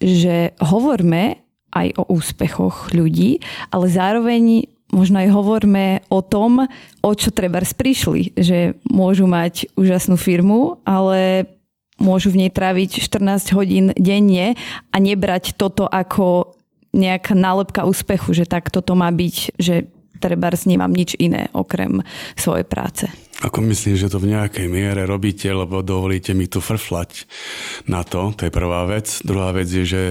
že hovorme aj o úspechoch ľudí, ale zároveň možno aj hovorme o tom, o čo treba prišli, že môžu mať úžasnú firmu, ale môžu v nej tráviť 14 hodín denne a nebrať toto ako nejaká nálepka úspechu, že tak toto má byť, že treba nemám nič iné okrem svojej práce. Ako myslím, že to v nejakej miere robíte, lebo dovolíte mi tu frflať na to, to je prvá vec. Druhá vec je, že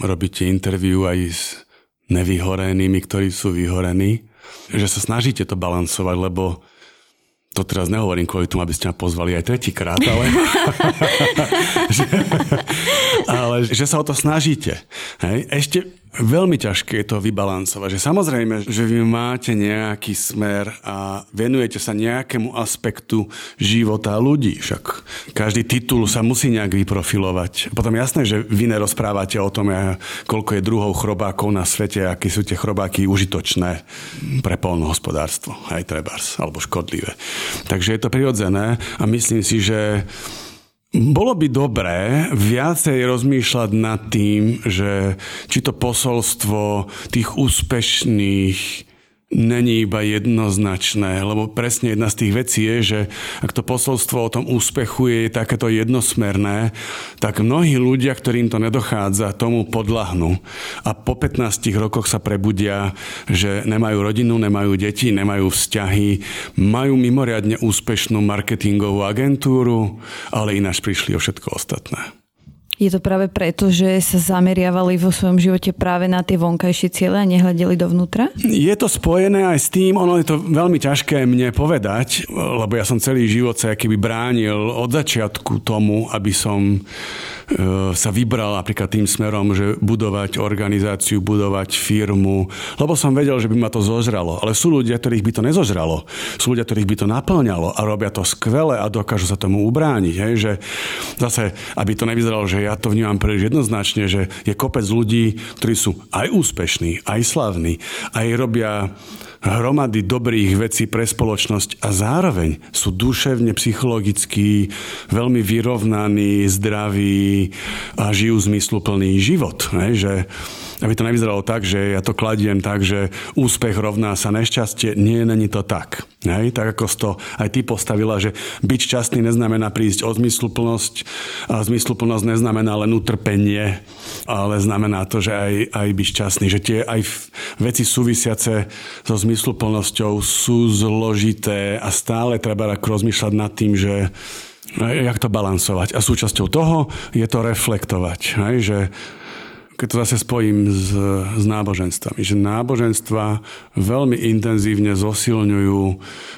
robíte interviu aj s nevyhorenými, ktorí sú vyhorení, že sa snažíte to balancovať, lebo to teraz nehovorím kvôli tomu, aby ste ma pozvali aj tretíkrát, ale, že, ale že sa o to snažíte. Hej? Ešte veľmi ťažké je to vybalancovať. Že samozrejme, že vy máte nejaký smer a venujete sa nejakému aspektu života ľudí. Však každý titul sa musí nejak vyprofilovať. Potom jasné, že vy nerozprávate o tom, koľko je druhov chrobákov na svete, aké sú tie chrobáky užitočné pre polnohospodárstvo, aj trebárs, alebo škodlivé. Takže je to prirodzené a myslím si, že bolo by dobré viacej rozmýšľať nad tým, že či to posolstvo tých úspešných není iba jednoznačné, lebo presne jedna z tých vecí je, že ak to posolstvo o tom úspechu je takéto jednosmerné, tak mnohí ľudia, ktorým to nedochádza, tomu podľahnú a po 15 rokoch sa prebudia, že nemajú rodinu, nemajú deti, nemajú vzťahy, majú mimoriadne úspešnú marketingovú agentúru, ale ináč prišli o všetko ostatné. Je to práve preto, že sa zameriavali vo svojom živote práve na tie vonkajšie ciele a nehľadeli dovnútra? Je to spojené aj s tým, ono je to veľmi ťažké mne povedať, lebo ja som celý život sa keby bránil od začiatku tomu, aby som sa vybral napríklad tým smerom, že budovať organizáciu, budovať firmu, lebo som vedel, že by ma to zožralo. Ale sú ľudia, ktorých by to nezožralo. Sú ľudia, ktorých by to naplňalo a robia to skvele a dokážu sa tomu ubrániť. Hej? Že zase, aby to nevyzeralo, že ja to vnímam príliš jednoznačne, že je kopec ľudí, ktorí sú aj úspešní, aj slavní, aj robia hromady dobrých vecí pre spoločnosť a zároveň sú duševne, psychologicky veľmi vyrovnaní, zdraví a žijú zmysluplný život. Ne? Že aby to nevyzeralo tak, že ja to kladiem tak, že úspech rovná sa nešťastie. Nie, není to tak. Hej? Tak ako to aj ty postavila, že byť šťastný neznamená prísť o zmysluplnosť a zmysluplnosť neznamená len utrpenie, ale znamená to, že aj, aj byť šťastný. Že tie aj veci súvisiace so zmysluplnosťou sú zložité a stále treba rozmýšľať nad tým, že jak to balansovať. A súčasťou toho je to reflektovať. Hej? Že keď to zase spojím s, s náboženstvami, že náboženstva veľmi intenzívne zosilňujú,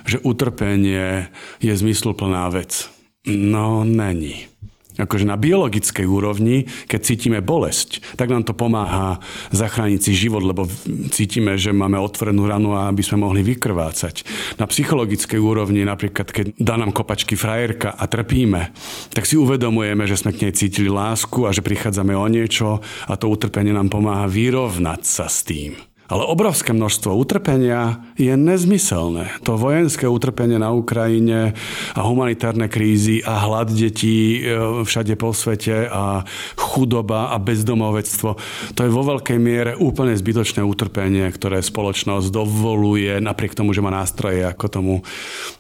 že utrpenie je zmysluplná vec. No, není akože na biologickej úrovni, keď cítime bolesť, tak nám to pomáha zachrániť si život, lebo cítime, že máme otvorenú ranu aby sme mohli vykrvácať. Na psychologickej úrovni, napríklad keď dá nám kopačky frajerka a trpíme, tak si uvedomujeme, že sme k nej cítili lásku a že prichádzame o niečo a to utrpenie nám pomáha vyrovnať sa s tým. Ale obrovské množstvo utrpenia je nezmyselné. To vojenské utrpenie na Ukrajine a humanitárne krízy a hlad detí e, všade po svete a chudoba a bezdomovectvo, to je vo veľkej miere úplne zbytočné utrpenie, ktoré spoločnosť dovoluje napriek tomu, že má nástroje, ako tomu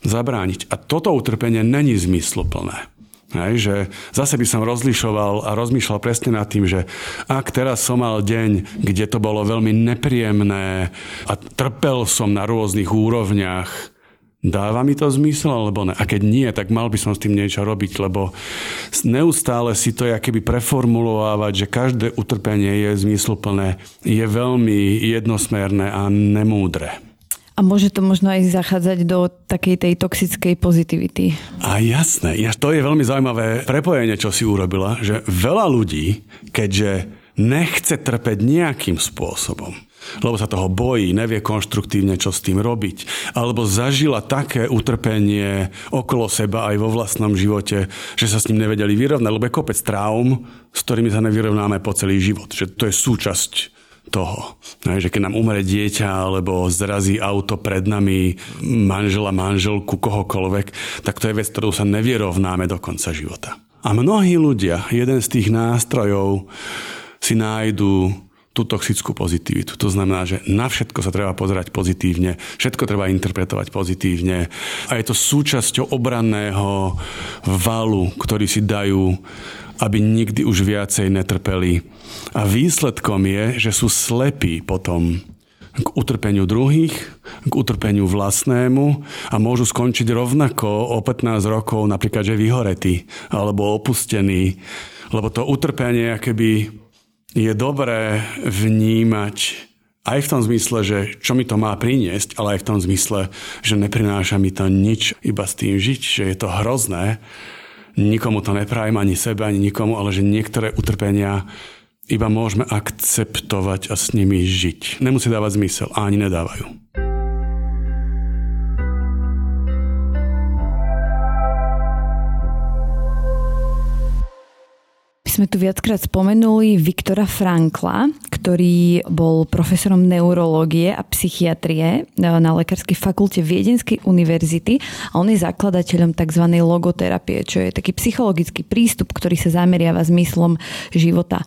zabrániť. A toto utrpenie není zmysluplné. Hej, že zase by som rozlišoval a rozmýšľal presne nad tým, že ak teraz som mal deň, kde to bolo veľmi nepríjemné a trpel som na rôznych úrovniach, Dáva mi to zmysel alebo ne? A keď nie, tak mal by som s tým niečo robiť, lebo neustále si to keby preformulovávať, že každé utrpenie je zmysluplné, je veľmi jednosmerné a nemúdre. A môže to možno aj zachádzať do takej tej toxickej pozitivity. A jasné. Ja, to je veľmi zaujímavé prepojenie, čo si urobila, že veľa ľudí, keďže nechce trpeť nejakým spôsobom, lebo sa toho bojí, nevie konštruktívne, čo s tým robiť, alebo zažila také utrpenie okolo seba aj vo vlastnom živote, že sa s ním nevedeli vyrovnať, lebo je kopec traum, s ktorými sa nevyrovnáme po celý život. Že to je súčasť toho. Že keď nám umre dieťa alebo zrazí auto pred nami manžela, manželku, kohokoľvek, tak to je vec, ktorú sa nevyrovnáme do konca života. A mnohí ľudia, jeden z tých nástrojov si nájdú tú toxickú pozitivitu. To znamená, že na všetko sa treba pozerať pozitívne, všetko treba interpretovať pozitívne a je to súčasťou obranného valu, ktorý si dajú, aby nikdy už viacej netrpeli. A výsledkom je, že sú slepí potom k utrpeniu druhých, k utrpeniu vlastnému a môžu skončiť rovnako o 15 rokov napríklad, že vyhoretí alebo opustení, lebo to utrpenie keby je dobré vnímať aj v tom zmysle, že čo mi to má priniesť, ale aj v tom zmysle, že neprináša mi to nič, iba s tým žiť, že je to hrozné. Nikomu to neprajem, ani sebe, ani nikomu, ale že niektoré utrpenia iba môžeme akceptovať a s nimi žiť. Nemusí dávať zmysel a ani nedávajú. sme tu viackrát spomenuli Viktora Frankla, ktorý bol profesorom neurológie a psychiatrie na Lekárskej fakulte Viedenskej univerzity a on je zakladateľom tzv. logoterapie, čo je taký psychologický prístup, ktorý sa zameriava zmyslom života.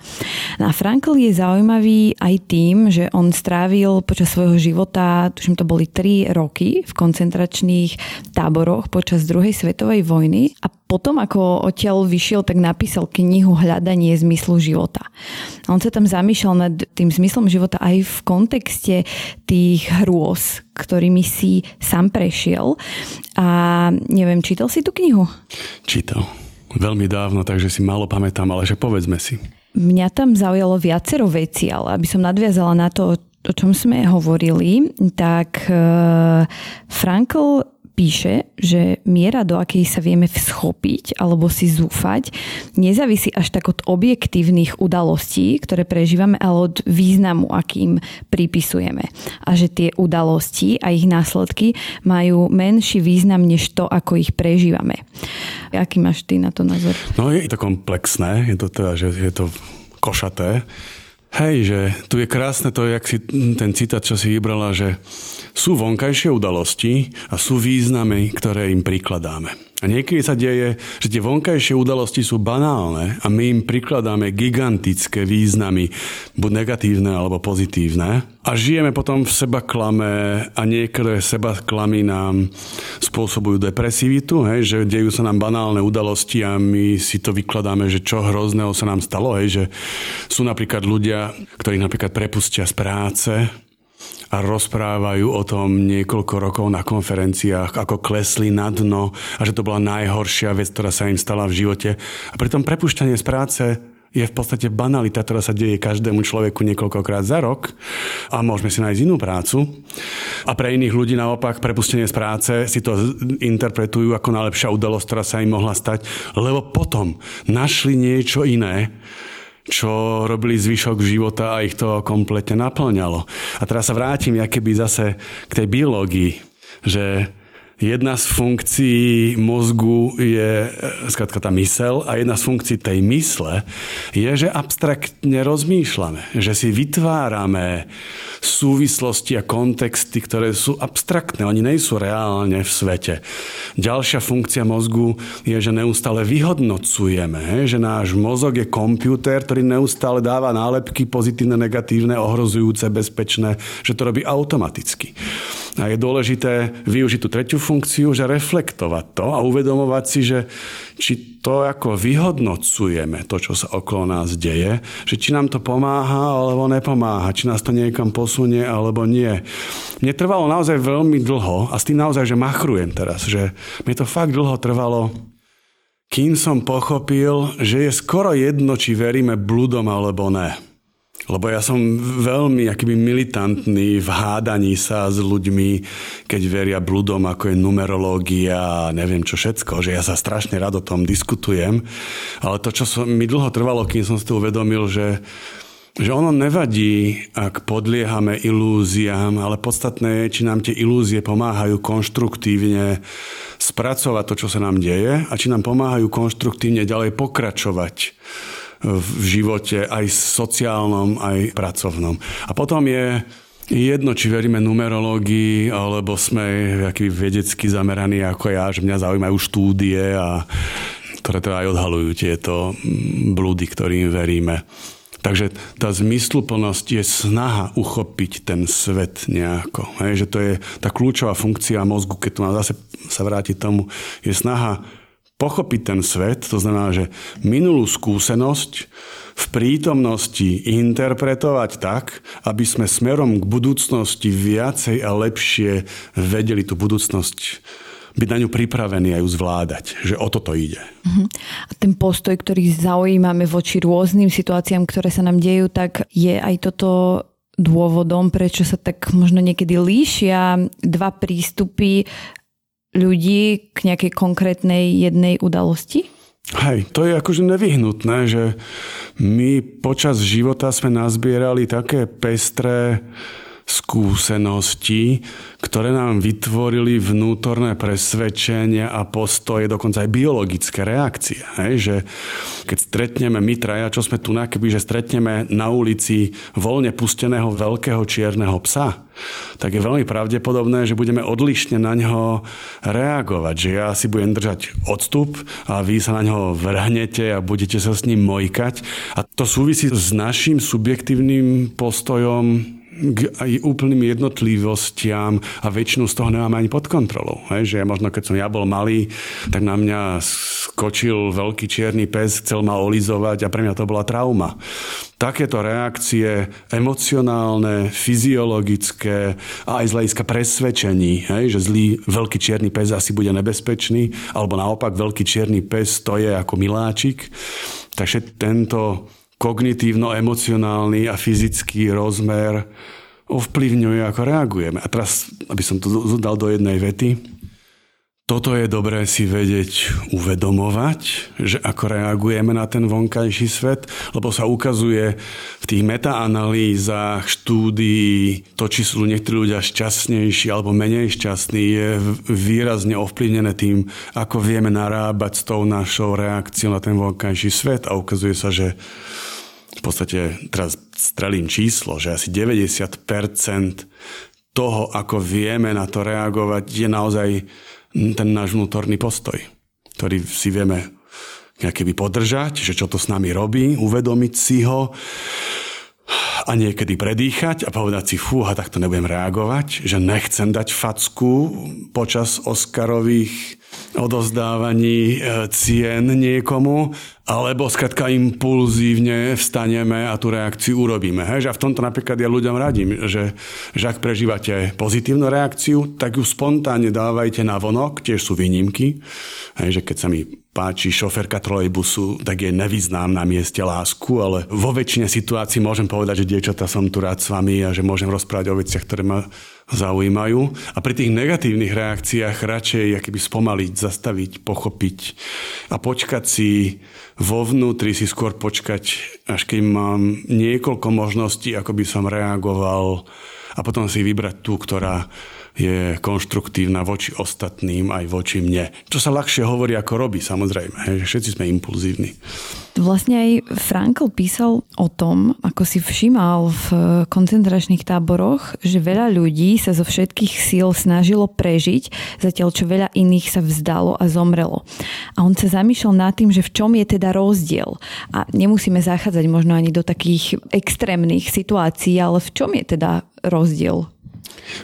A Frankl je zaujímavý aj tým, že on strávil počas svojho života, tuším to boli 3 roky v koncentračných táboroch počas druhej svetovej vojny a potom, ako odtiaľ vyšiel, tak napísal knihu Hľadanie zmyslu života. A on sa tam zamýšľal nad tým zmyslom života aj v kontexte tých hrôz, ktorými si sám prešiel. A neviem, čítal si tú knihu? Čítal. Veľmi dávno, takže si málo pamätám, ale že povedzme si. Mňa tam zaujalo viacero veci, ale aby som nadviazala na to, o čom sme hovorili, tak uh, Frankl píše, že miera, do akej sa vieme всchopiť alebo si zúfať, nezávisí až tak od objektívnych udalostí, ktoré prežívame, ale od významu, akým pripisujeme. A že tie udalosti a ich následky majú menší význam než to, ako ich prežívame. Aký máš ty na to názor? No je to komplexné, je to teda, že je to košaté. Hej, že tu je krásne to, jak si ten citát, čo si vybrala, že sú vonkajšie udalosti a sú významy, ktoré im prikladáme. A niekedy sa deje, že tie vonkajšie udalosti sú banálne a my im prikladáme gigantické významy, buď negatívne alebo pozitívne. A žijeme potom v seba klame a niektoré seba klamy nám spôsobujú depresivitu, hej, že dejú sa nám banálne udalosti a my si to vykladáme, že čo hrozného sa nám stalo, hej, že sú napríklad ľudia, ktorí napríklad prepustia z práce, a rozprávajú o tom niekoľko rokov na konferenciách, ako klesli na dno a že to bola najhoršia vec, ktorá sa im stala v živote. A pritom prepušťanie z práce je v podstate banalita, ktorá sa deje každému človeku niekoľkokrát za rok a môžeme si nájsť inú prácu. A pre iných ľudí naopak prepustenie z práce si to interpretujú ako najlepšia udalosť, ktorá sa im mohla stať, lebo potom našli niečo iné, čo robili zvyšok života a ich to kompletne naplňalo. A teraz sa vrátim keby zase k tej biológii, že Jedna z funkcií mozgu je e, skrátka tá mysel a jedna z funkcií tej mysle je, že abstraktne rozmýšľame, že si vytvárame súvislosti a kontexty, ktoré sú abstraktné, oni nejsú reálne v svete. Ďalšia funkcia mozgu je, že neustále vyhodnocujeme, že náš mozog je počítač, ktorý neustále dáva nálepky pozitívne, negatívne, ohrozujúce, bezpečné, že to robí automaticky. A je dôležité využiť tú tretiu funkciu, že reflektovať to a uvedomovať si, že či to ako vyhodnocujeme, to, čo sa okolo nás deje, že či nám to pomáha alebo nepomáha, či nás to niekam posunie alebo nie. Mne trvalo naozaj veľmi dlho a s tým naozaj, že machrujem teraz, že mne to fakt dlho trvalo, kým som pochopil, že je skoro jedno, či veríme bludom alebo ne. Lebo ja som veľmi akýby militantný v hádaní sa s ľuďmi, keď veria bludom, ako je numerológia a neviem čo všetko, že ja sa strašne rád o tom diskutujem. Ale to, čo som, mi dlho trvalo, kým som si to uvedomil, že že ono nevadí, ak podliehame ilúziám, ale podstatné je, či nám tie ilúzie pomáhajú konštruktívne spracovať to, čo sa nám deje a či nám pomáhajú konštruktívne ďalej pokračovať v živote, aj sociálnom, aj pracovnom. A potom je jedno, či veríme numerológii, alebo sme aký vedecky zameraní ako ja, že mňa zaujímajú štúdie, a, ktoré teda aj odhalujú tieto mm, blúdy, ktorým veríme. Takže tá zmysluplnosť je snaha uchopiť ten svet nejako. Hej, že to je tá kľúčová funkcia mozgu, keď tu mám zase sa vrátiť tomu, je snaha pochopiť ten svet, to znamená, že minulú skúsenosť v prítomnosti interpretovať tak, aby sme smerom k budúcnosti viacej a lepšie vedeli tú budúcnosť byť na ňu pripravený a ju zvládať. Že o toto ide. Uh-huh. A ten postoj, ktorý zaujímame voči rôznym situáciám, ktoré sa nám dejú, tak je aj toto dôvodom, prečo sa tak možno niekedy líšia dva prístupy ľudí k nejakej konkrétnej jednej udalosti? Hej, to je akože nevyhnutné, že my počas života sme nazbierali také pestré skúsenosti, ktoré nám vytvorili vnútorné presvedčenia a postoje, dokonca aj biologické reakcie. Hej, že keď stretneme my traja, čo sme tu na, keby, že stretneme na ulici voľne pusteného veľkého čierneho psa, tak je veľmi pravdepodobné, že budeme odlišne na ňo reagovať. Že ja si budem držať odstup a vy sa na ňo vrhnete a budete sa s ním mojkať. A to súvisí s našim subjektívnym postojom k aj úplným jednotlivostiam a väčšinu z toho nemám ani pod kontrolou. Hej, že možno keď som ja bol malý, tak na mňa skočil veľký čierny pes, chcel ma olizovať a pre mňa to bola trauma. Takéto reakcie emocionálne, fyziologické a aj z hľadiska presvedčení, hej, že zlý veľký čierny pes asi bude nebezpečný, alebo naopak veľký čierny pes to je ako miláčik. Takže tento kognitívno-emocionálny a fyzický rozmer ovplyvňuje, ako reagujeme. A teraz, aby som to dal do jednej vety, toto je dobré si vedieť uvedomovať, že ako reagujeme na ten vonkajší svet, lebo sa ukazuje v tých metaanalýzach, štúdií, to, či sú niektorí ľudia šťastnejší alebo menej šťastní, je výrazne ovplyvnené tým, ako vieme narábať s tou našou reakciou na ten vonkajší svet a ukazuje sa, že v podstate teraz strelím číslo, že asi 90% toho, ako vieme na to reagovať, je naozaj ten náš vnútorný postoj, ktorý si vieme by podržať, že čo to s nami robí, uvedomiť si ho a niekedy predýchať a povedať si, fúha, tak to nebudem reagovať, že nechcem dať facku počas Oscarových odozdávaní e, cien niekomu, alebo skratka impulzívne vstaneme a tú reakciu urobíme. Hej, že v tomto napríklad ja ľuďom radím, že, že ak prežívate pozitívnu reakciu, tak ju spontánne dávajte na vonok, tiež sú výnimky. Hej, že keď sa mi páči šoferka trolejbusu, tak je nevyznám na mieste lásku, ale vo väčšine situácií môžem povedať, že dievčatá som tu rád s vami a že môžem rozprávať o veciach, ktoré ma zaujímajú. A pri tých negatívnych reakciách radšej akýby spomaliť, zastaviť, pochopiť a počkať si vo vnútri si skôr počkať, až keď mám niekoľko možností, ako by som reagoval a potom si vybrať tú, ktorá je konštruktívna voči ostatným aj voči mne. Čo sa ľahšie hovorí ako robí, samozrejme. Hej, všetci sme impulzívni. Vlastne aj Frankl písal o tom, ako si všímal v koncentračných táboroch, že veľa ľudí sa zo všetkých síl snažilo prežiť, zatiaľ čo veľa iných sa vzdalo a zomrelo. A on sa zamýšľal nad tým, že v čom je teda rozdiel. A nemusíme zachádzať možno ani do takých extrémnych situácií, ale v čom je teda rozdiel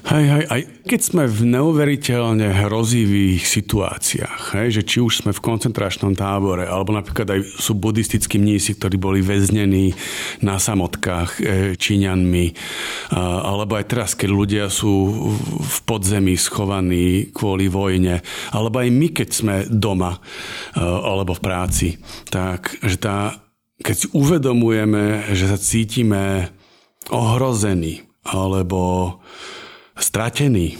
Hej, hej, aj keď sme v neuveriteľne hrozivých situáciách, hej, že či už sme v koncentračnom tábore, alebo napríklad aj sú buddhistickí mnísi, ktorí boli väznení na samotkách e, Číňanmi, alebo aj teraz, keď ľudia sú v podzemí schovaní kvôli vojne, alebo aj my, keď sme doma e, alebo v práci, tak že tá, keď si uvedomujeme, že sa cítime ohrození, alebo stratený,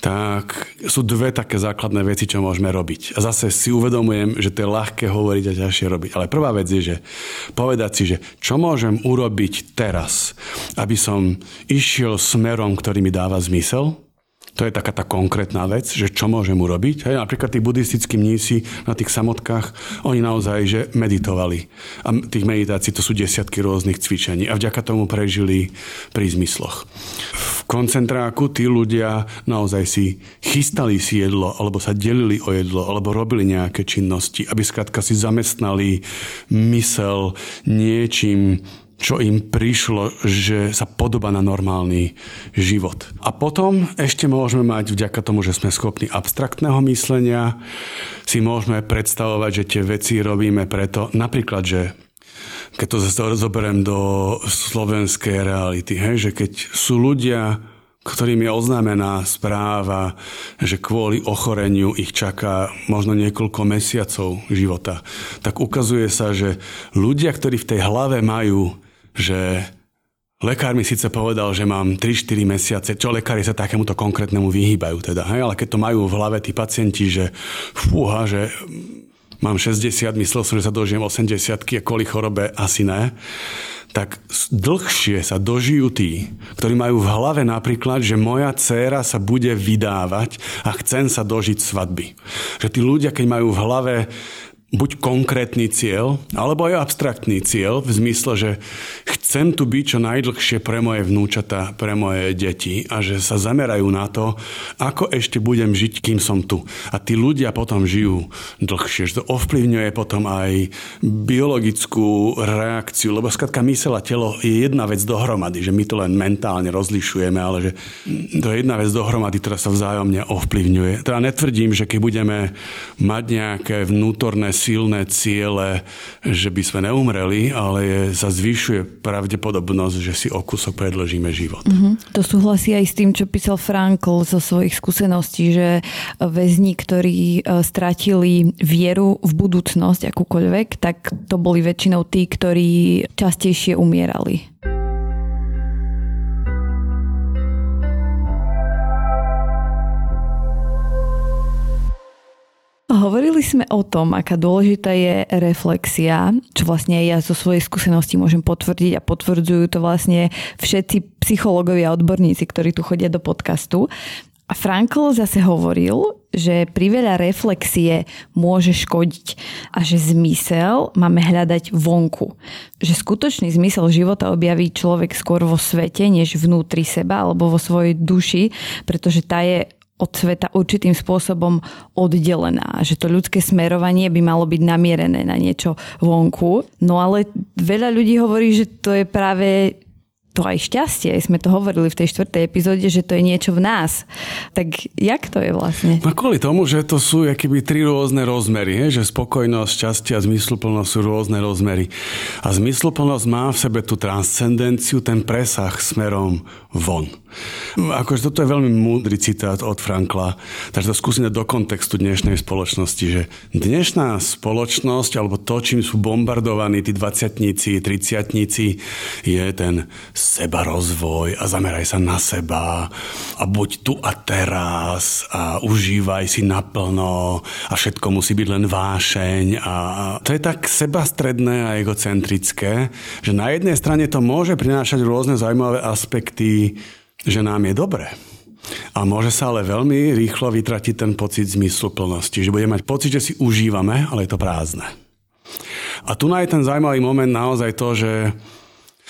tak sú dve také základné veci, čo môžeme robiť. A zase si uvedomujem, že to je ľahké hovoriť a ťažšie robiť. Ale prvá vec je, že povedať si, že čo môžem urobiť teraz, aby som išiel smerom, ktorý mi dáva zmysel, To je taká tá konkrétna vec, že čo môžem urobiť. Hej, napríklad tí buddhistickí mnísi na tých samotkách, oni naozaj že meditovali. A tých meditácií to sú desiatky rôznych cvičení a vďaka tomu prežili pri zmysloch. V koncentráku tí ľudia naozaj si chystali si jedlo, alebo sa delili o jedlo, alebo robili nejaké činnosti, aby skrátka si zamestnali mysel niečím, čo im prišlo, že sa podoba na normálny život. A potom ešte môžeme mať, vďaka tomu, že sme schopní abstraktného myslenia, si môžeme predstavovať, že tie veci robíme preto, napríklad, že keď to zoberiem do slovenskej reality, hej, že keď sú ľudia, ktorým je oznámená správa, že kvôli ochoreniu ich čaká možno niekoľko mesiacov života, tak ukazuje sa, že ľudia, ktorí v tej hlave majú že lekár mi síce povedal, že mám 3-4 mesiace, čo lekári sa takémuto konkrétnemu vyhýbajú teda, hej, ale keď to majú v hlave tí pacienti, že fúha, že mám 60, myslel som, že sa dožijem 80 a kvôli chorobe asi ne, tak dlhšie sa dožijú tí, ktorí majú v hlave napríklad, že moja dcéra sa bude vydávať a chcem sa dožiť svadby. Že tí ľudia, keď majú v hlave buď konkrétny cieľ, alebo aj abstraktný cieľ v zmysle, že chcem tu byť čo najdlhšie pre moje vnúčata, pre moje deti a že sa zamerajú na to, ako ešte budem žiť, kým som tu. A tí ľudia potom žijú dlhšie, že to ovplyvňuje potom aj biologickú reakciu, lebo skratka mysel a telo je jedna vec dohromady, že my to len mentálne rozlišujeme, ale že to je jedna vec dohromady, ktorá sa vzájomne ovplyvňuje. Teda netvrdím, že keď budeme mať nejaké vnútorné silné ciele, že by sme neumreli, ale je, sa zvyšuje pravdepodobnosť, že si o kúsok predložíme život. Mm-hmm. To súhlasí aj s tým, čo písal Frankl zo svojich skúseností, že väzni, ktorí e, stratili vieru v budúcnosť akúkoľvek, tak to boli väčšinou tí, ktorí častejšie umierali. Hovorili sme o tom, aká dôležitá je reflexia, čo vlastne ja zo svojej skúsenosti môžem potvrdiť a potvrdzujú to vlastne všetci psychológovia a odborníci, ktorí tu chodia do podcastu. A Frankl zase hovoril, že priveľa reflexie môže škodiť a že zmysel máme hľadať vonku. Že skutočný zmysel života objaví človek skôr vo svete, než vnútri seba alebo vo svojej duši, pretože tá je od sveta určitým spôsobom oddelená. Že to ľudské smerovanie by malo byť namierené na niečo vonku. No ale veľa ľudí hovorí, že to je práve to aj šťastie, sme to hovorili v tej štvrtej epizóde, že to je niečo v nás. Tak jak to je vlastne? No kvôli tomu, že to sú keby tri rôzne rozmery, je? že spokojnosť, šťastie a zmysluplnosť sú rôzne rozmery. A zmysluplnosť má v sebe tú transcendenciu, ten presah smerom von. Akože toto je veľmi múdry citát od Frankla, takže to skúsim do kontextu dnešnej spoločnosti, že dnešná spoločnosť, alebo to, čím sú bombardovaní tí dvaciatníci, triciatníci, je ten sebarozvoj a zameraj sa na seba a buď tu a teraz a užívaj si naplno a všetko musí byť len vášeň a to je tak sebastredné a egocentrické, že na jednej strane to môže prinášať rôzne zaujímavé aspekty že nám je dobre. A môže sa ale veľmi rýchlo vytratiť ten pocit zmysluplnosti, že budeme mať pocit, že si užívame, ale je to prázdne. A tu je ten zaujímavý moment naozaj to, že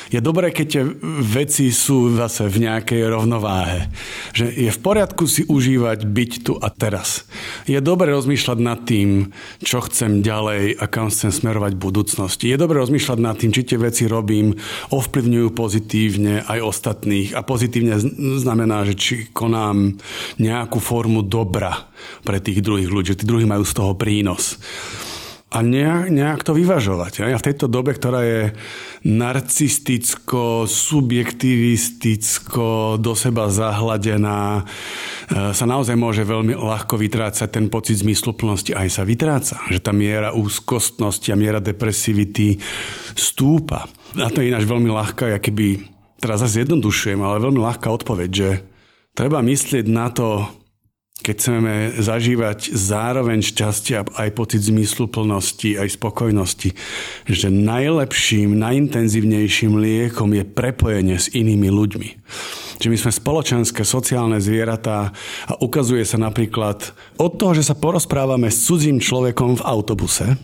je dobré, keď tie veci sú zase v nejakej rovnováhe. Že je v poriadku si užívať byť tu a teraz. Je dobré rozmýšľať nad tým, čo chcem ďalej a kam chcem smerovať budúcnosti. Je dobré rozmýšľať nad tým, či tie veci robím, ovplyvňujú pozitívne aj ostatných. A pozitívne znamená, že či konám nejakú formu dobra pre tých druhých ľudí, že tí druhí majú z toho prínos a nejak, nejak to vyvažovať. A v tejto dobe, ktorá je narcisticko, subjektivisticko, do seba zahladená, e, sa naozaj môže veľmi ľahko vytrácať ten pocit zmysluplnosti. Aj sa vytráca. Že tá miera úzkostnosti a miera depresivity stúpa. A to je ináč veľmi ľahká, keby, teraz zase jednodušujem, ale veľmi ľahká odpoveď, že treba myslieť na to, keď chceme zažívať zároveň šťastie aj pocit zmysluplnosti, aj spokojnosti, že najlepším, najintenzívnejším liekom je prepojenie s inými ľuďmi. Že my sme spoločenské, sociálne zvieratá a ukazuje sa napríklad od toho, že sa porozprávame s cudzím človekom v autobuse,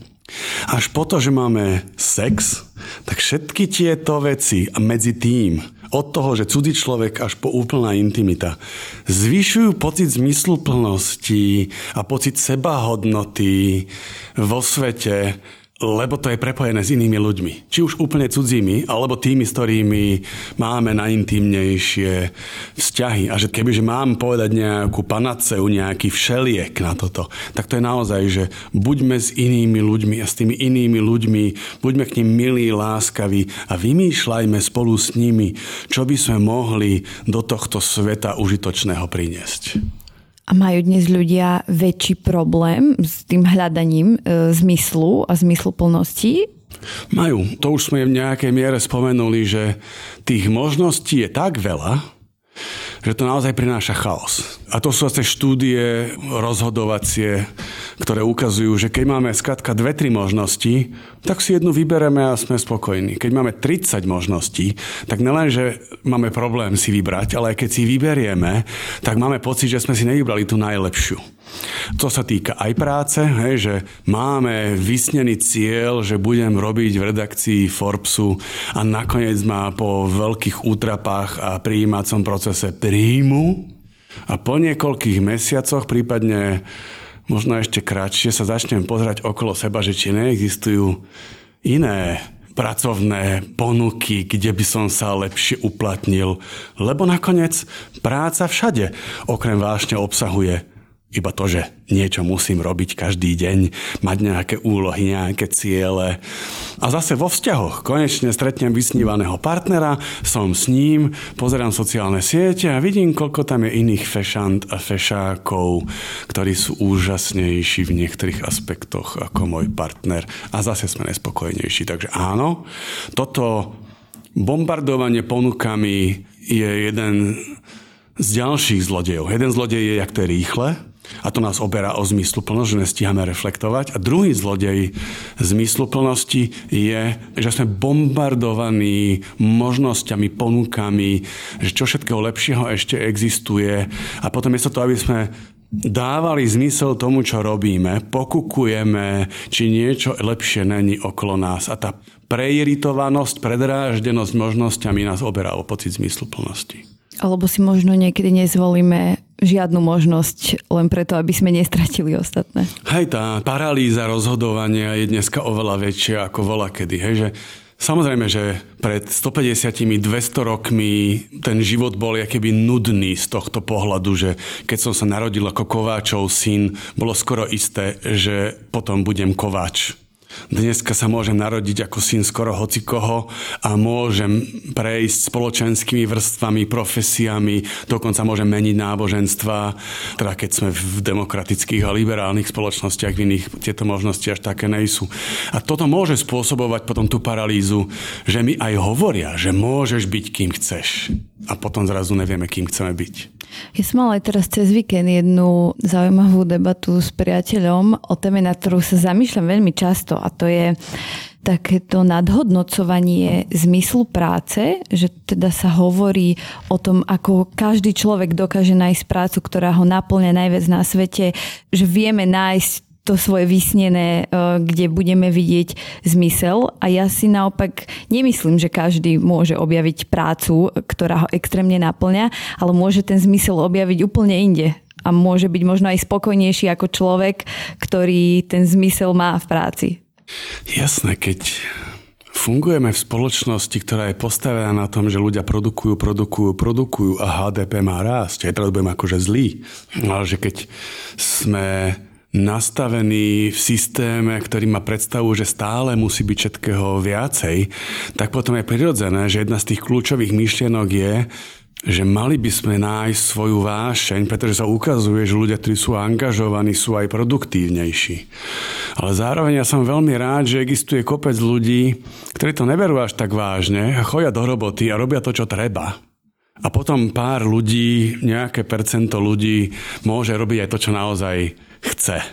až po to, že máme sex, tak všetky tieto veci a medzi tým od toho, že cudzí človek až po úplná intimita, zvyšujú pocit zmysluplnosti a pocit sebahodnoty vo svete, lebo to je prepojené s inými ľuďmi. Či už úplne cudzími, alebo tými, s ktorými máme najintimnejšie vzťahy. A že kebyže mám povedať nejakú panaceu, nejaký všeliek na toto, tak to je naozaj, že buďme s inými ľuďmi a s tými inými ľuďmi, buďme k ním milí, láskaví a vymýšľajme spolu s nimi, čo by sme mohli do tohto sveta užitočného priniesť. A majú dnes ľudia väčší problém s tým hľadaním e, zmyslu a zmysluplnosti? Majú. To už sme v nejakej miere spomenuli, že tých možností je tak veľa, že to naozaj prináša chaos. A to sú zase štúdie rozhodovacie, ktoré ukazujú, že keď máme skladka dve, tri možnosti, tak si jednu vybereme a sme spokojní. Keď máme 30 možností, tak nelen, že máme problém si vybrať, ale aj keď si vyberieme, tak máme pocit, že sme si nevybrali tú najlepšiu. To sa týka aj práce, hej, že máme vysnený cieľ, že budem robiť v redakcii Forbesu a nakoniec ma po veľkých útrapách a prijímacom procese príjmu a po niekoľkých mesiacoch, prípadne možno ešte kratšie, sa začnem pozerať okolo seba, že či neexistujú iné pracovné ponuky, kde by som sa lepšie uplatnil. Lebo nakoniec práca všade okrem vášne obsahuje iba to, že niečo musím robiť každý deň, mať nejaké úlohy, nejaké ciele. A zase vo vzťahoch konečne stretnem vysnívaného partnera, som s ním, pozerám sociálne siete a vidím, koľko tam je iných fešant a fešákov, ktorí sú úžasnejší v niektorých aspektoch ako môj partner. A zase sme nespokojnejší. Takže áno, toto bombardovanie ponukami je jeden z ďalších zlodejov. Jeden zlodej je, jak to je rýchle, a to nás oberá o zmysluplnosť, že nestíhame reflektovať. A druhý zlodej zmysluplnosti je, že sme bombardovaní možnosťami, ponukami, že čo všetkého lepšieho ešte existuje. A potom je to, aby sme dávali zmysel tomu, čo robíme, pokukujeme, či niečo lepšie není okolo nás. A tá preiritovanosť, predráždenosť možnosťami nás oberá o pocit zmysluplnosti. Alebo si možno niekedy nezvolíme žiadnu možnosť len preto, aby sme nestratili ostatné. Hej, tá paralýza rozhodovania je dneska oveľa väčšia ako vola kedy. Hej, že Samozrejme, že pred 150-200 rokmi ten život bol keby nudný z tohto pohľadu, že keď som sa narodil ako Kováčov syn, bolo skoro isté, že potom budem Kováč Dneska sa môžem narodiť ako syn skoro hocikoho a môžem prejsť spoločenskými vrstvami, profesiami, dokonca môžem meniť náboženstva, teda keď sme v demokratických a liberálnych spoločnostiach, v iných tieto možnosti až také nejsú. A toto môže spôsobovať potom tú paralýzu, že mi aj hovoria, že môžeš byť kým chceš. A potom zrazu nevieme, kým chceme byť. Ja som mala aj teraz cez víkend jednu zaujímavú debatu s priateľom o téme, na ktorú sa zamýšľam veľmi často a to je takéto nadhodnocovanie zmyslu práce, že teda sa hovorí o tom, ako každý človek dokáže nájsť prácu, ktorá ho naplňa najviac na svete, že vieme nájsť to svoje vysnené, e, kde budeme vidieť zmysel. A ja si naopak nemyslím, že každý môže objaviť prácu, ktorá ho extrémne naplňa, ale môže ten zmysel objaviť úplne inde. A môže byť možno aj spokojnejší ako človek, ktorý ten zmysel má v práci. Jasné, keď fungujeme v spoločnosti, ktorá je postavená na tom, že ľudia produkujú, produkujú, produkujú a HDP má rásť. Aj teraz budem akože zlý. Ale že keď sme nastavený v systéme, ktorý má predstavu, že stále musí byť všetkého viacej, tak potom je prirodzené, že jedna z tých kľúčových myšlienok je, že mali by sme nájsť svoju vášeň, pretože sa ukazuje, že ľudia, ktorí sú angažovaní, sú aj produktívnejší. Ale zároveň ja som veľmi rád, že existuje kopec ľudí, ktorí to neberú až tak vážne chodia do roboty a robia to, čo treba A potom pár ľudí, nejaké percento ľudí môže robiť aj to, čo naozaj chce.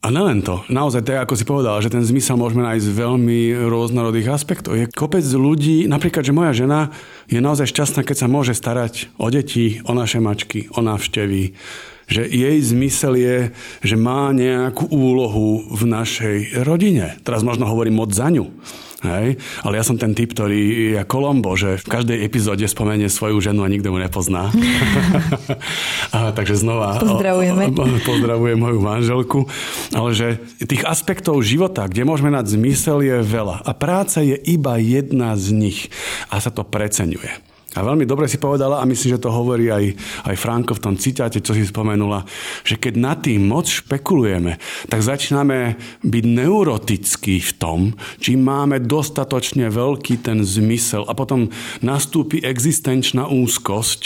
A nelen to, naozaj je, ako si povedal, že ten zmysel môžeme nájsť v veľmi rôznorodých aspektoch. Je kopec ľudí, napríklad, že moja žena je naozaj šťastná, keď sa môže starať o deti, o naše mačky, o návštevy, že jej zmysel je, že má nejakú úlohu v našej rodine. Teraz možno hovorím moc za ňu. Hej? Ale ja som ten typ, ktorý je Kolombo, že v každej epizóde spomenie svoju ženu a nikto mu nepozná. a, takže znova Pozdravujeme. O, o, pozdravujem moju manželku. Ale že tých aspektov života, kde môžeme mať zmysel, je veľa. A práca je iba jedna z nich. A sa to preceňuje. A veľmi dobre si povedala, a myslím, že to hovorí aj, aj Franko v tom citáte, čo si spomenula, že keď nad tým moc špekulujeme, tak začíname byť neurotickí v tom, či máme dostatočne veľký ten zmysel a potom nastúpi existenčná úzkosť,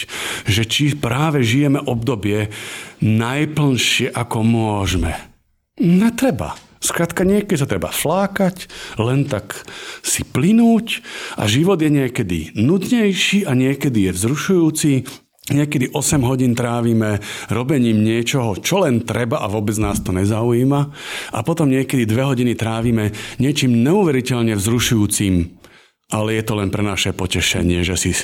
že či práve žijeme obdobie najplnšie, ako môžeme. Netreba. Skrátka niekedy sa treba flákať, len tak si plynúť a život je niekedy nudnejší a niekedy je vzrušujúci, Niekedy 8 hodín trávime robením niečoho, čo len treba a vôbec nás to nezaujíma. A potom niekedy 2 hodiny trávime niečím neuveriteľne vzrušujúcim. Ale je to len pre naše potešenie, že si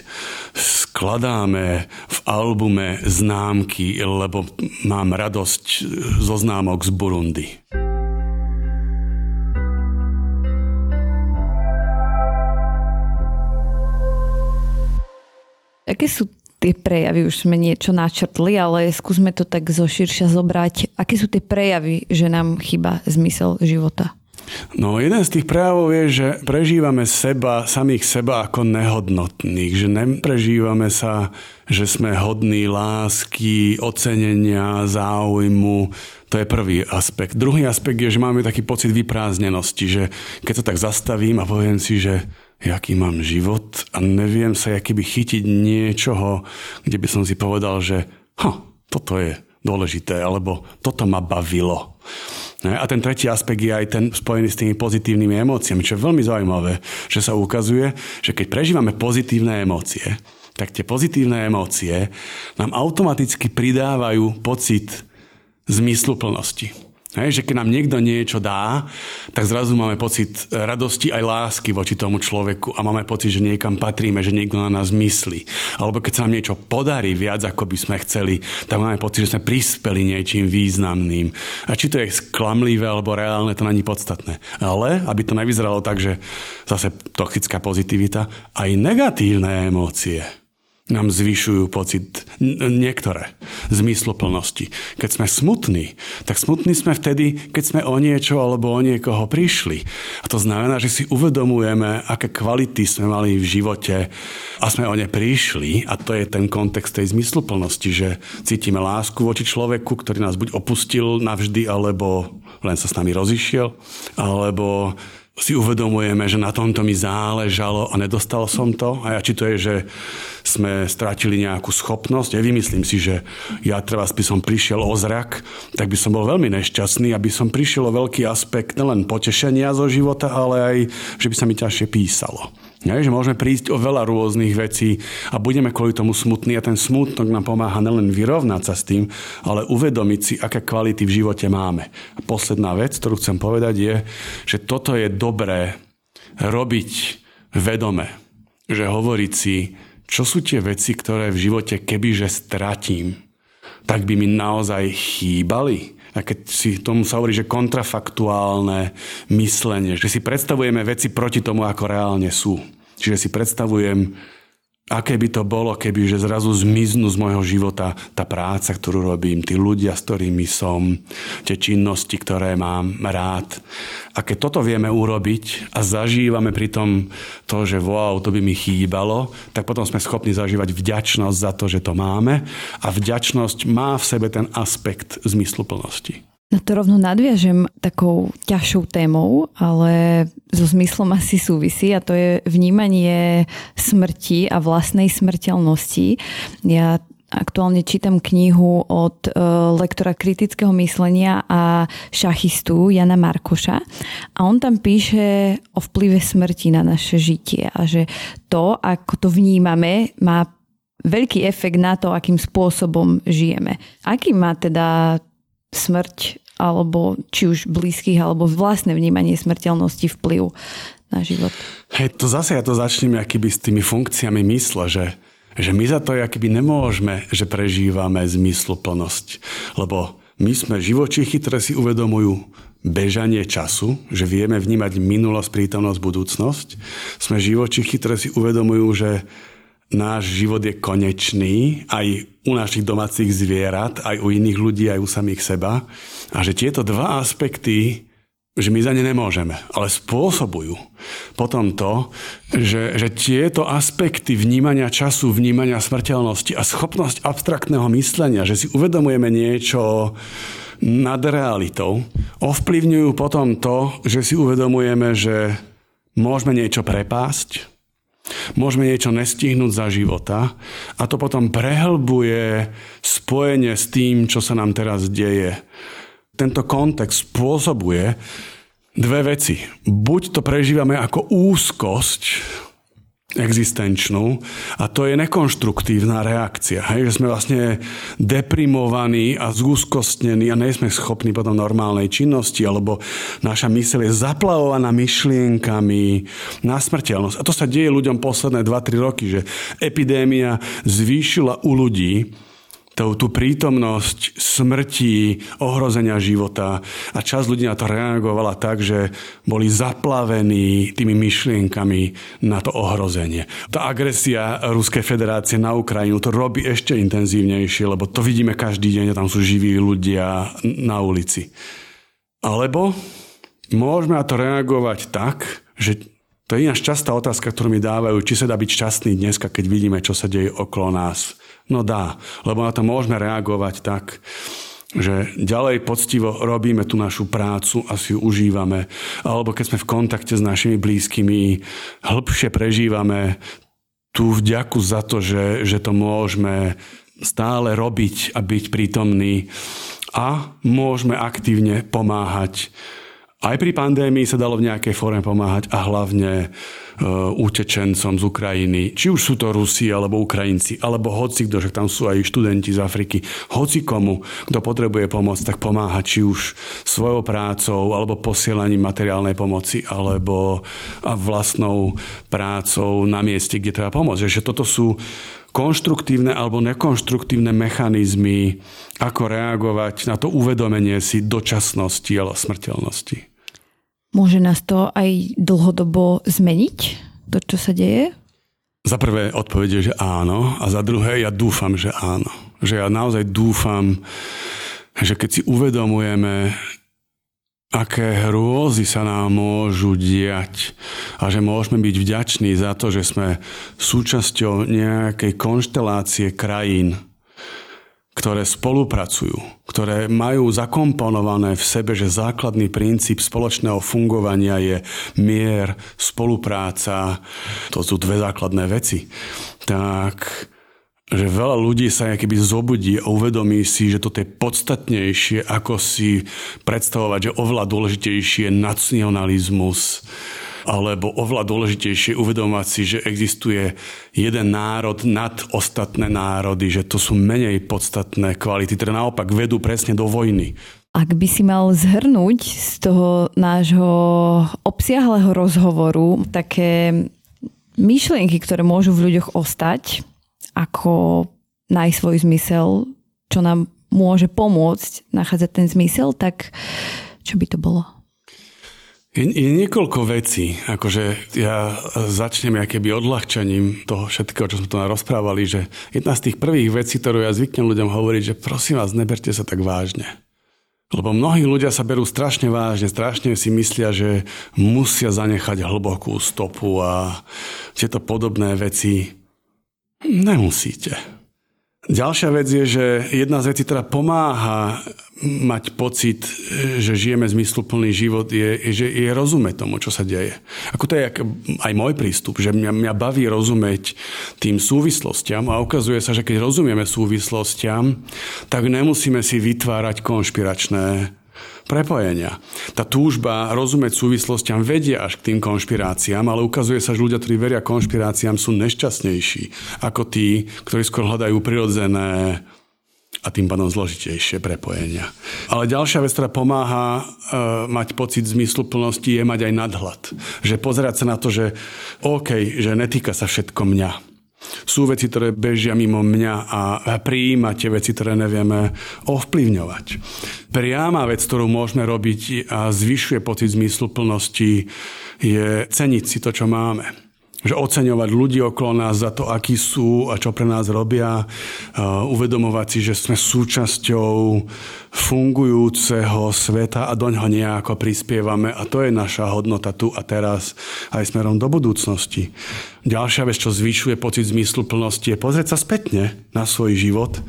skladáme v albume známky, lebo mám radosť zo známok z Burundi. Aké sú tie prejavy? Už sme niečo načrtli, ale skúsme to tak zoširšia zobrať. Aké sú tie prejavy, že nám chýba zmysel života? No jeden z tých prejavov je, že prežívame seba, samých seba ako nehodnotných, že neprežívame sa, že sme hodní lásky, ocenenia, záujmu. To je prvý aspekt. Druhý aspekt je, že máme taký pocit vyprázdnenosti, že keď sa tak zastavím a poviem si, že jaký mám život a neviem sa by chytiť niečoho, kde by som si povedal, že ha, toto je dôležité, alebo toto ma bavilo. A ten tretí aspekt je aj ten spojený s tými pozitívnymi emóciami, čo je veľmi zaujímavé, že sa ukazuje, že keď prežívame pozitívne emócie, tak tie pozitívne emócie nám automaticky pridávajú pocit zmysluplnosti. Hej, že keď nám niekto niečo dá, tak zrazu máme pocit radosti aj lásky voči tomu človeku a máme pocit, že niekam patríme, že niekto na nás myslí. Alebo keď sa nám niečo podarí viac, ako by sme chceli, tak máme pocit, že sme prispeli niečím významným. A či to je sklamlivé alebo reálne, to není podstatné. Ale, aby to nevyzeralo tak, že zase toxická pozitivita, aj negatívne emócie nám zvyšujú pocit niektoré zmysloplnosti. Keď sme smutní, tak smutní sme vtedy, keď sme o niečo alebo o niekoho prišli. A to znamená, že si uvedomujeme, aké kvality sme mali v živote a sme o ne prišli. A to je ten kontext tej zmysluplnosti, že cítime lásku voči človeku, ktorý nás buď opustil navždy, alebo len sa s nami rozišiel, alebo si uvedomujeme, že na tomto mi záležalo a nedostal som to. A ja, či to je, že sme strátili nejakú schopnosť. Ja vymyslím si, že ja treba by som prišiel o zrak, tak by som bol veľmi nešťastný, aby som prišiel o veľký aspekt nelen potešenia zo života, ale aj, že by sa mi ťažšie písalo. Nie, že môžeme prísť o veľa rôznych vecí a budeme kvôli tomu smutní a ten smutnok nám pomáha nelen vyrovnať sa s tým, ale uvedomiť si, aké kvality v živote máme. A posledná vec, ktorú chcem povedať je, že toto je dobré robiť vedome. Že hovoriť si, čo sú tie veci, ktoré v živote kebyže stratím, tak by mi naozaj chýbali a keď si tomu sa hovorí, že kontrafaktuálne myslenie, že si predstavujeme veci proti tomu, ako reálne sú. Čiže si predstavujem aké by to bolo, keby že zrazu zmiznú z môjho života tá práca, ktorú robím, tí ľudia, s ktorými som, tie činnosti, ktoré mám rád. A keď toto vieme urobiť a zažívame pri tom to, že wow, to by mi chýbalo, tak potom sme schopní zažívať vďačnosť za to, že to máme a vďačnosť má v sebe ten aspekt zmysluplnosti. Na to rovno nadviažem takou ťažšou témou, ale so zmyslom asi súvisí a to je vnímanie smrti a vlastnej smrteľnosti. Ja aktuálne čítam knihu od e, lektora kritického myslenia a šachistu Jana Markoša a on tam píše o vplyve smrti na naše žitie a že to, ako to vnímame, má veľký efekt na to, akým spôsobom žijeme. Aký má teda smrť alebo či už blízkych, alebo vlastné vnímanie smrteľnosti vplyv na život? Hej, to zase ja to začnem akýby s tými funkciami mysle, že, že my za to akýby nemôžeme, že prežívame zmysluplnosť. Lebo my sme živočichy, ktoré si uvedomujú bežanie času, že vieme vnímať minulosť, prítomnosť, budúcnosť. Sme živočichy, ktoré si uvedomujú, že náš život je konečný aj u našich domácich zvierat, aj u iných ľudí, aj u samých seba. A že tieto dva aspekty, že my za ne nemôžeme, ale spôsobujú potom to, že, že tieto aspekty vnímania času, vnímania smrteľnosti a schopnosť abstraktného myslenia, že si uvedomujeme niečo nad realitou, ovplyvňujú potom to, že si uvedomujeme, že môžeme niečo prepásť, Môžeme niečo nestihnúť za života a to potom prehlbuje spojenie s tým, čo sa nám teraz deje. Tento kontext spôsobuje dve veci. Buď to prežívame ako úzkosť, existenčnú a to je nekonštruktívna reakcia. Hej, že sme vlastne deprimovaní a zúskostnení a nejsme schopní potom normálnej činnosti alebo naša myseľ je zaplavovaná myšlienkami na smrteľnosť. A to sa deje ľuďom posledné 2-3 roky, že epidémia zvýšila u ľudí tú, tú prítomnosť smrti, ohrozenia života a časť ľudí na to reagovala tak, že boli zaplavení tými myšlienkami na to ohrozenie. Tá agresia Ruskej federácie na Ukrajinu to robí ešte intenzívnejšie, lebo to vidíme každý deň, tam sú živí ľudia na ulici. Alebo môžeme na to reagovať tak, že to je ináč častá otázka, ktorú mi dávajú, či sa dá byť šťastný dneska, keď vidíme, čo sa deje okolo nás. No dá, lebo na to môžeme reagovať tak, že ďalej poctivo robíme tú našu prácu a si ju užívame. Alebo keď sme v kontakte s našimi blízkymi, hĺbšie prežívame tú vďaku za to, že, že to môžeme stále robiť a byť prítomní a môžeme aktívne pomáhať aj pri pandémii sa dalo v nejakej forme pomáhať a hlavne utečencom z Ukrajiny. Či už sú to Rusi alebo Ukrajinci, alebo hoci kto, že tam sú aj študenti z Afriky. Hoci komu, kto potrebuje pomoc, tak pomáha či už svojou prácou, alebo posielaním materiálnej pomoci, alebo vlastnou prácou na mieste, kde treba pomôcť. Že toto sú konštruktívne alebo nekonštruktívne mechanizmy, ako reagovať na to uvedomenie si dočasnosti alebo smrteľnosti. Môže nás to aj dlhodobo zmeniť, to, čo sa deje? Za prvé odpovede, že áno a za druhé ja dúfam, že áno. Že ja naozaj dúfam, že keď si uvedomujeme, aké hrôzy sa nám môžu diať a že môžeme byť vďační za to, že sme súčasťou nejakej konštelácie krajín, ktoré spolupracujú, ktoré majú zakomponované v sebe, že základný princíp spoločného fungovania je mier, spolupráca, to sú dve základné veci, tak že veľa ľudí sa keby zobudí a uvedomí si, že toto je podstatnejšie, ako si predstavovať, že oveľa dôležitejšie je nacionalizmus, alebo oveľa dôležitejšie uvedomať si, že existuje jeden národ nad ostatné národy, že to sú menej podstatné kvality, ktoré naopak vedú presne do vojny. Ak by si mal zhrnúť z toho nášho obsiahleho rozhovoru také myšlienky, ktoré môžu v ľuďoch ostať, ako nájsť svoj zmysel, čo nám môže pomôcť nachádzať ten zmysel, tak čo by to bolo? Je, je niekoľko vecí. Akože ja začnem keby odľahčením toho všetkého, čo sme tu rozprávali, že jedna z tých prvých vecí, ktorú ja zvyknem ľuďom hovoriť, že prosím vás, neberte sa tak vážne. Lebo mnohí ľudia sa berú strašne vážne, strašne si myslia, že musia zanechať hlbokú stopu a tieto podobné veci nemusíte. Ďalšia vec je, že jedna z vecí, ktorá pomáha mať pocit, že žijeme zmysluplný život, je, že je rozumieť tomu, čo sa deje. Ako to je aj môj prístup, že mňa, mňa baví rozumieť tým súvislostiam a ukazuje sa, že keď rozumieme súvislostiam, tak nemusíme si vytvárať konšpiračné prepojenia. Tá túžba rozumieť súvislostiam vedie až k tým konšpiráciám, ale ukazuje sa, že ľudia, ktorí veria konšpiráciám, sú nešťastnejší ako tí, ktorí skôr hľadajú prirodzené a tým pádom zložitejšie prepojenia. Ale ďalšia vec, ktorá pomáha e, mať pocit zmysluplnosti, je mať aj nadhľad. Že pozerať sa na to, že OK, že netýka sa všetko mňa. Sú veci, ktoré bežia mimo mňa a prijímať tie veci, ktoré nevieme ovplyvňovať. Priama vec, ktorú môžeme robiť a zvyšuje pocit zmysluplnosti, je ceniť si to, čo máme že oceňovať ľudí okolo nás za to, akí sú a čo pre nás robia, uvedomovať si, že sme súčasťou fungujúceho sveta a do ňoho nejako prispievame a to je naša hodnota tu a teraz aj smerom do budúcnosti. Ďalšia vec, čo zvyšuje pocit zmyslu plnosti, je pozrieť sa spätne na svoj život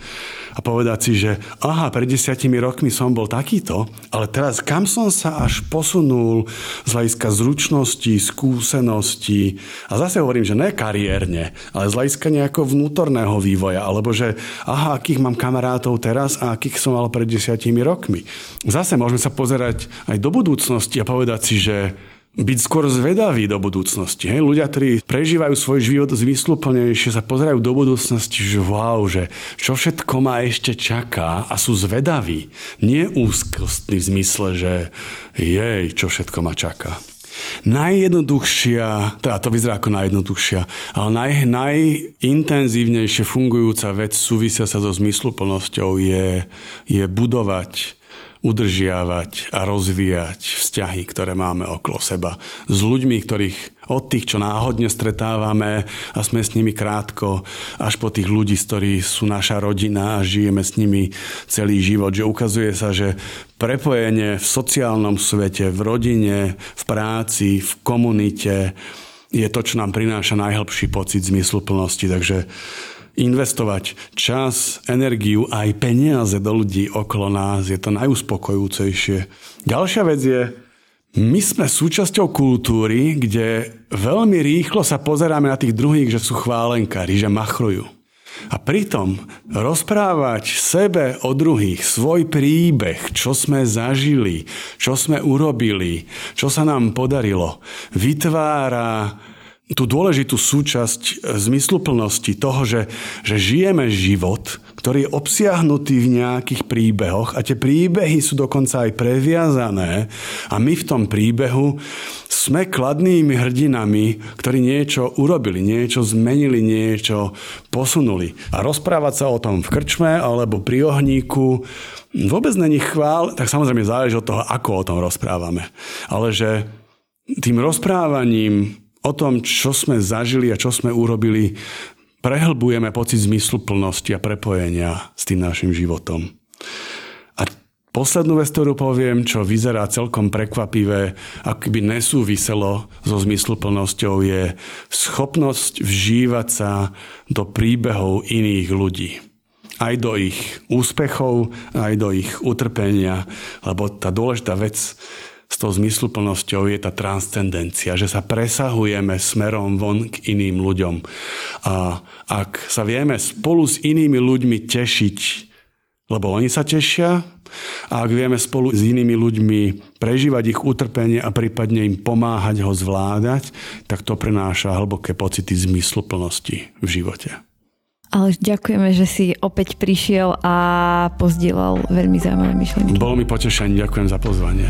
a povedať si, že aha, pred desiatimi rokmi som bol takýto, ale teraz kam som sa až posunul z hľadiska zručnosti, skúsenosti a zase hovorím, že ne kariérne, ale z hľadiska nejakého vnútorného vývoja, alebo že aha, akých mám kamarátov teraz a akých som mal pred desiatimi rokmi. Zase môžeme sa pozerať aj do budúcnosti a povedať si, že byť skôr zvedaví do budúcnosti. Hej? Ľudia, ktorí prežívajú svoj život zmysluplnejšie, sa pozerajú do budúcnosti, že wow, že čo všetko ma ešte čaká a sú zvedaví. Nie úzkostný v zmysle, že jej, čo všetko ma čaká. Najjednoduchšia, teda to vyzerá ako najjednoduchšia, ale naj, najintenzívnejšie fungujúca vec súvisia sa so zmysluplnosťou je, je budovať udržiavať a rozvíjať vzťahy, ktoré máme okolo seba. S ľuďmi, ktorých od tých, čo náhodne stretávame a sme s nimi krátko, až po tých ľudí, ktorí sú naša rodina a žijeme s nimi celý život. Že ukazuje sa, že prepojenie v sociálnom svete, v rodine, v práci, v komunite je to, čo nám prináša najhlbší pocit zmysluplnosti. Takže investovať čas, energiu a aj peniaze do ľudí okolo nás je to najuspokojúcejšie. Ďalšia vec je, my sme súčasťou kultúry, kde veľmi rýchlo sa pozeráme na tých druhých, že sú chválenkári, že machrujú. A pritom rozprávať sebe o druhých svoj príbeh, čo sme zažili, čo sme urobili, čo sa nám podarilo, vytvára tú dôležitú súčasť zmysluplnosti toho, že, že žijeme život, ktorý je obsiahnutý v nejakých príbehoch a tie príbehy sú dokonca aj previazané a my v tom príbehu sme kladnými hrdinami, ktorí niečo urobili, niečo zmenili, niečo posunuli. A rozprávať sa o tom v krčme alebo pri ohníku vôbec není chvál, tak samozrejme záleží od toho, ako o tom rozprávame. Ale že tým rozprávaním o tom, čo sme zažili a čo sme urobili, prehlbujeme pocit zmysluplnosti a prepojenia s tým našim životom. A poslednú vec, ktorú poviem, čo vyzerá celkom prekvapivé, ako by nesúviselo so zmysluplnosťou, je schopnosť vžívať sa do príbehov iných ľudí aj do ich úspechov, aj do ich utrpenia, lebo tá dôležitá vec s tou zmysluplnosťou je tá transcendencia, že sa presahujeme smerom von k iným ľuďom. A ak sa vieme spolu s inými ľuďmi tešiť, lebo oni sa tešia, a ak vieme spolu s inými ľuďmi prežívať ich utrpenie a prípadne im pomáhať ho zvládať, tak to prináša hlboké pocity zmysluplnosti v živote. Ale ďakujeme, že si opäť prišiel a pozdielal veľmi zaujímavé myšlienky. Bolo mi potešenie, ďakujem za pozvanie.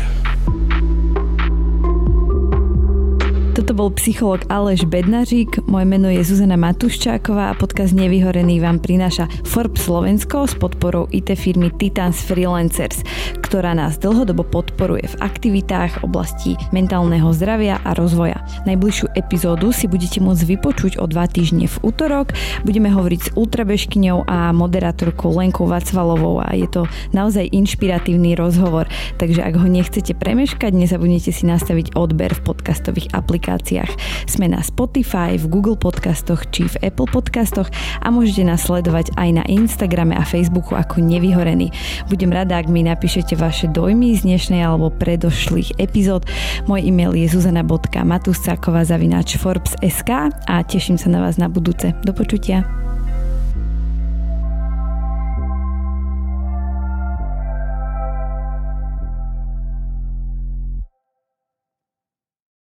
Toto bol psycholog Aleš Bednařík, moje meno je Zuzana Matuščáková a podcast Nevyhorený vám prináša Forbes Slovensko s podporou IT firmy Titans Freelancers, ktorá nás dlhodobo podporuje v aktivitách oblasti mentálneho zdravia a rozvoja. Najbližšiu epizódu si budete môcť vypočuť o dva týždne v útorok. Budeme hovoriť s ultrabežkyňou a moderátorkou Lenkou Vacvalovou a je to naozaj inšpiratívny rozhovor, takže ak ho nechcete premeškať, nezabudnite si nastaviť odber v podcastových aplikáciách aplikáciách. Sme na Spotify, v Google podcastoch či v Apple podcastoch a môžete nás sledovať aj na Instagrame a Facebooku ako Nevyhorený. Budem rada, ak mi napíšete vaše dojmy z dnešnej alebo predošlých epizód. Môj e-mail je zuzana.matuscáková zavináč Forbes.sk a teším sa na vás na budúce. Do počutia.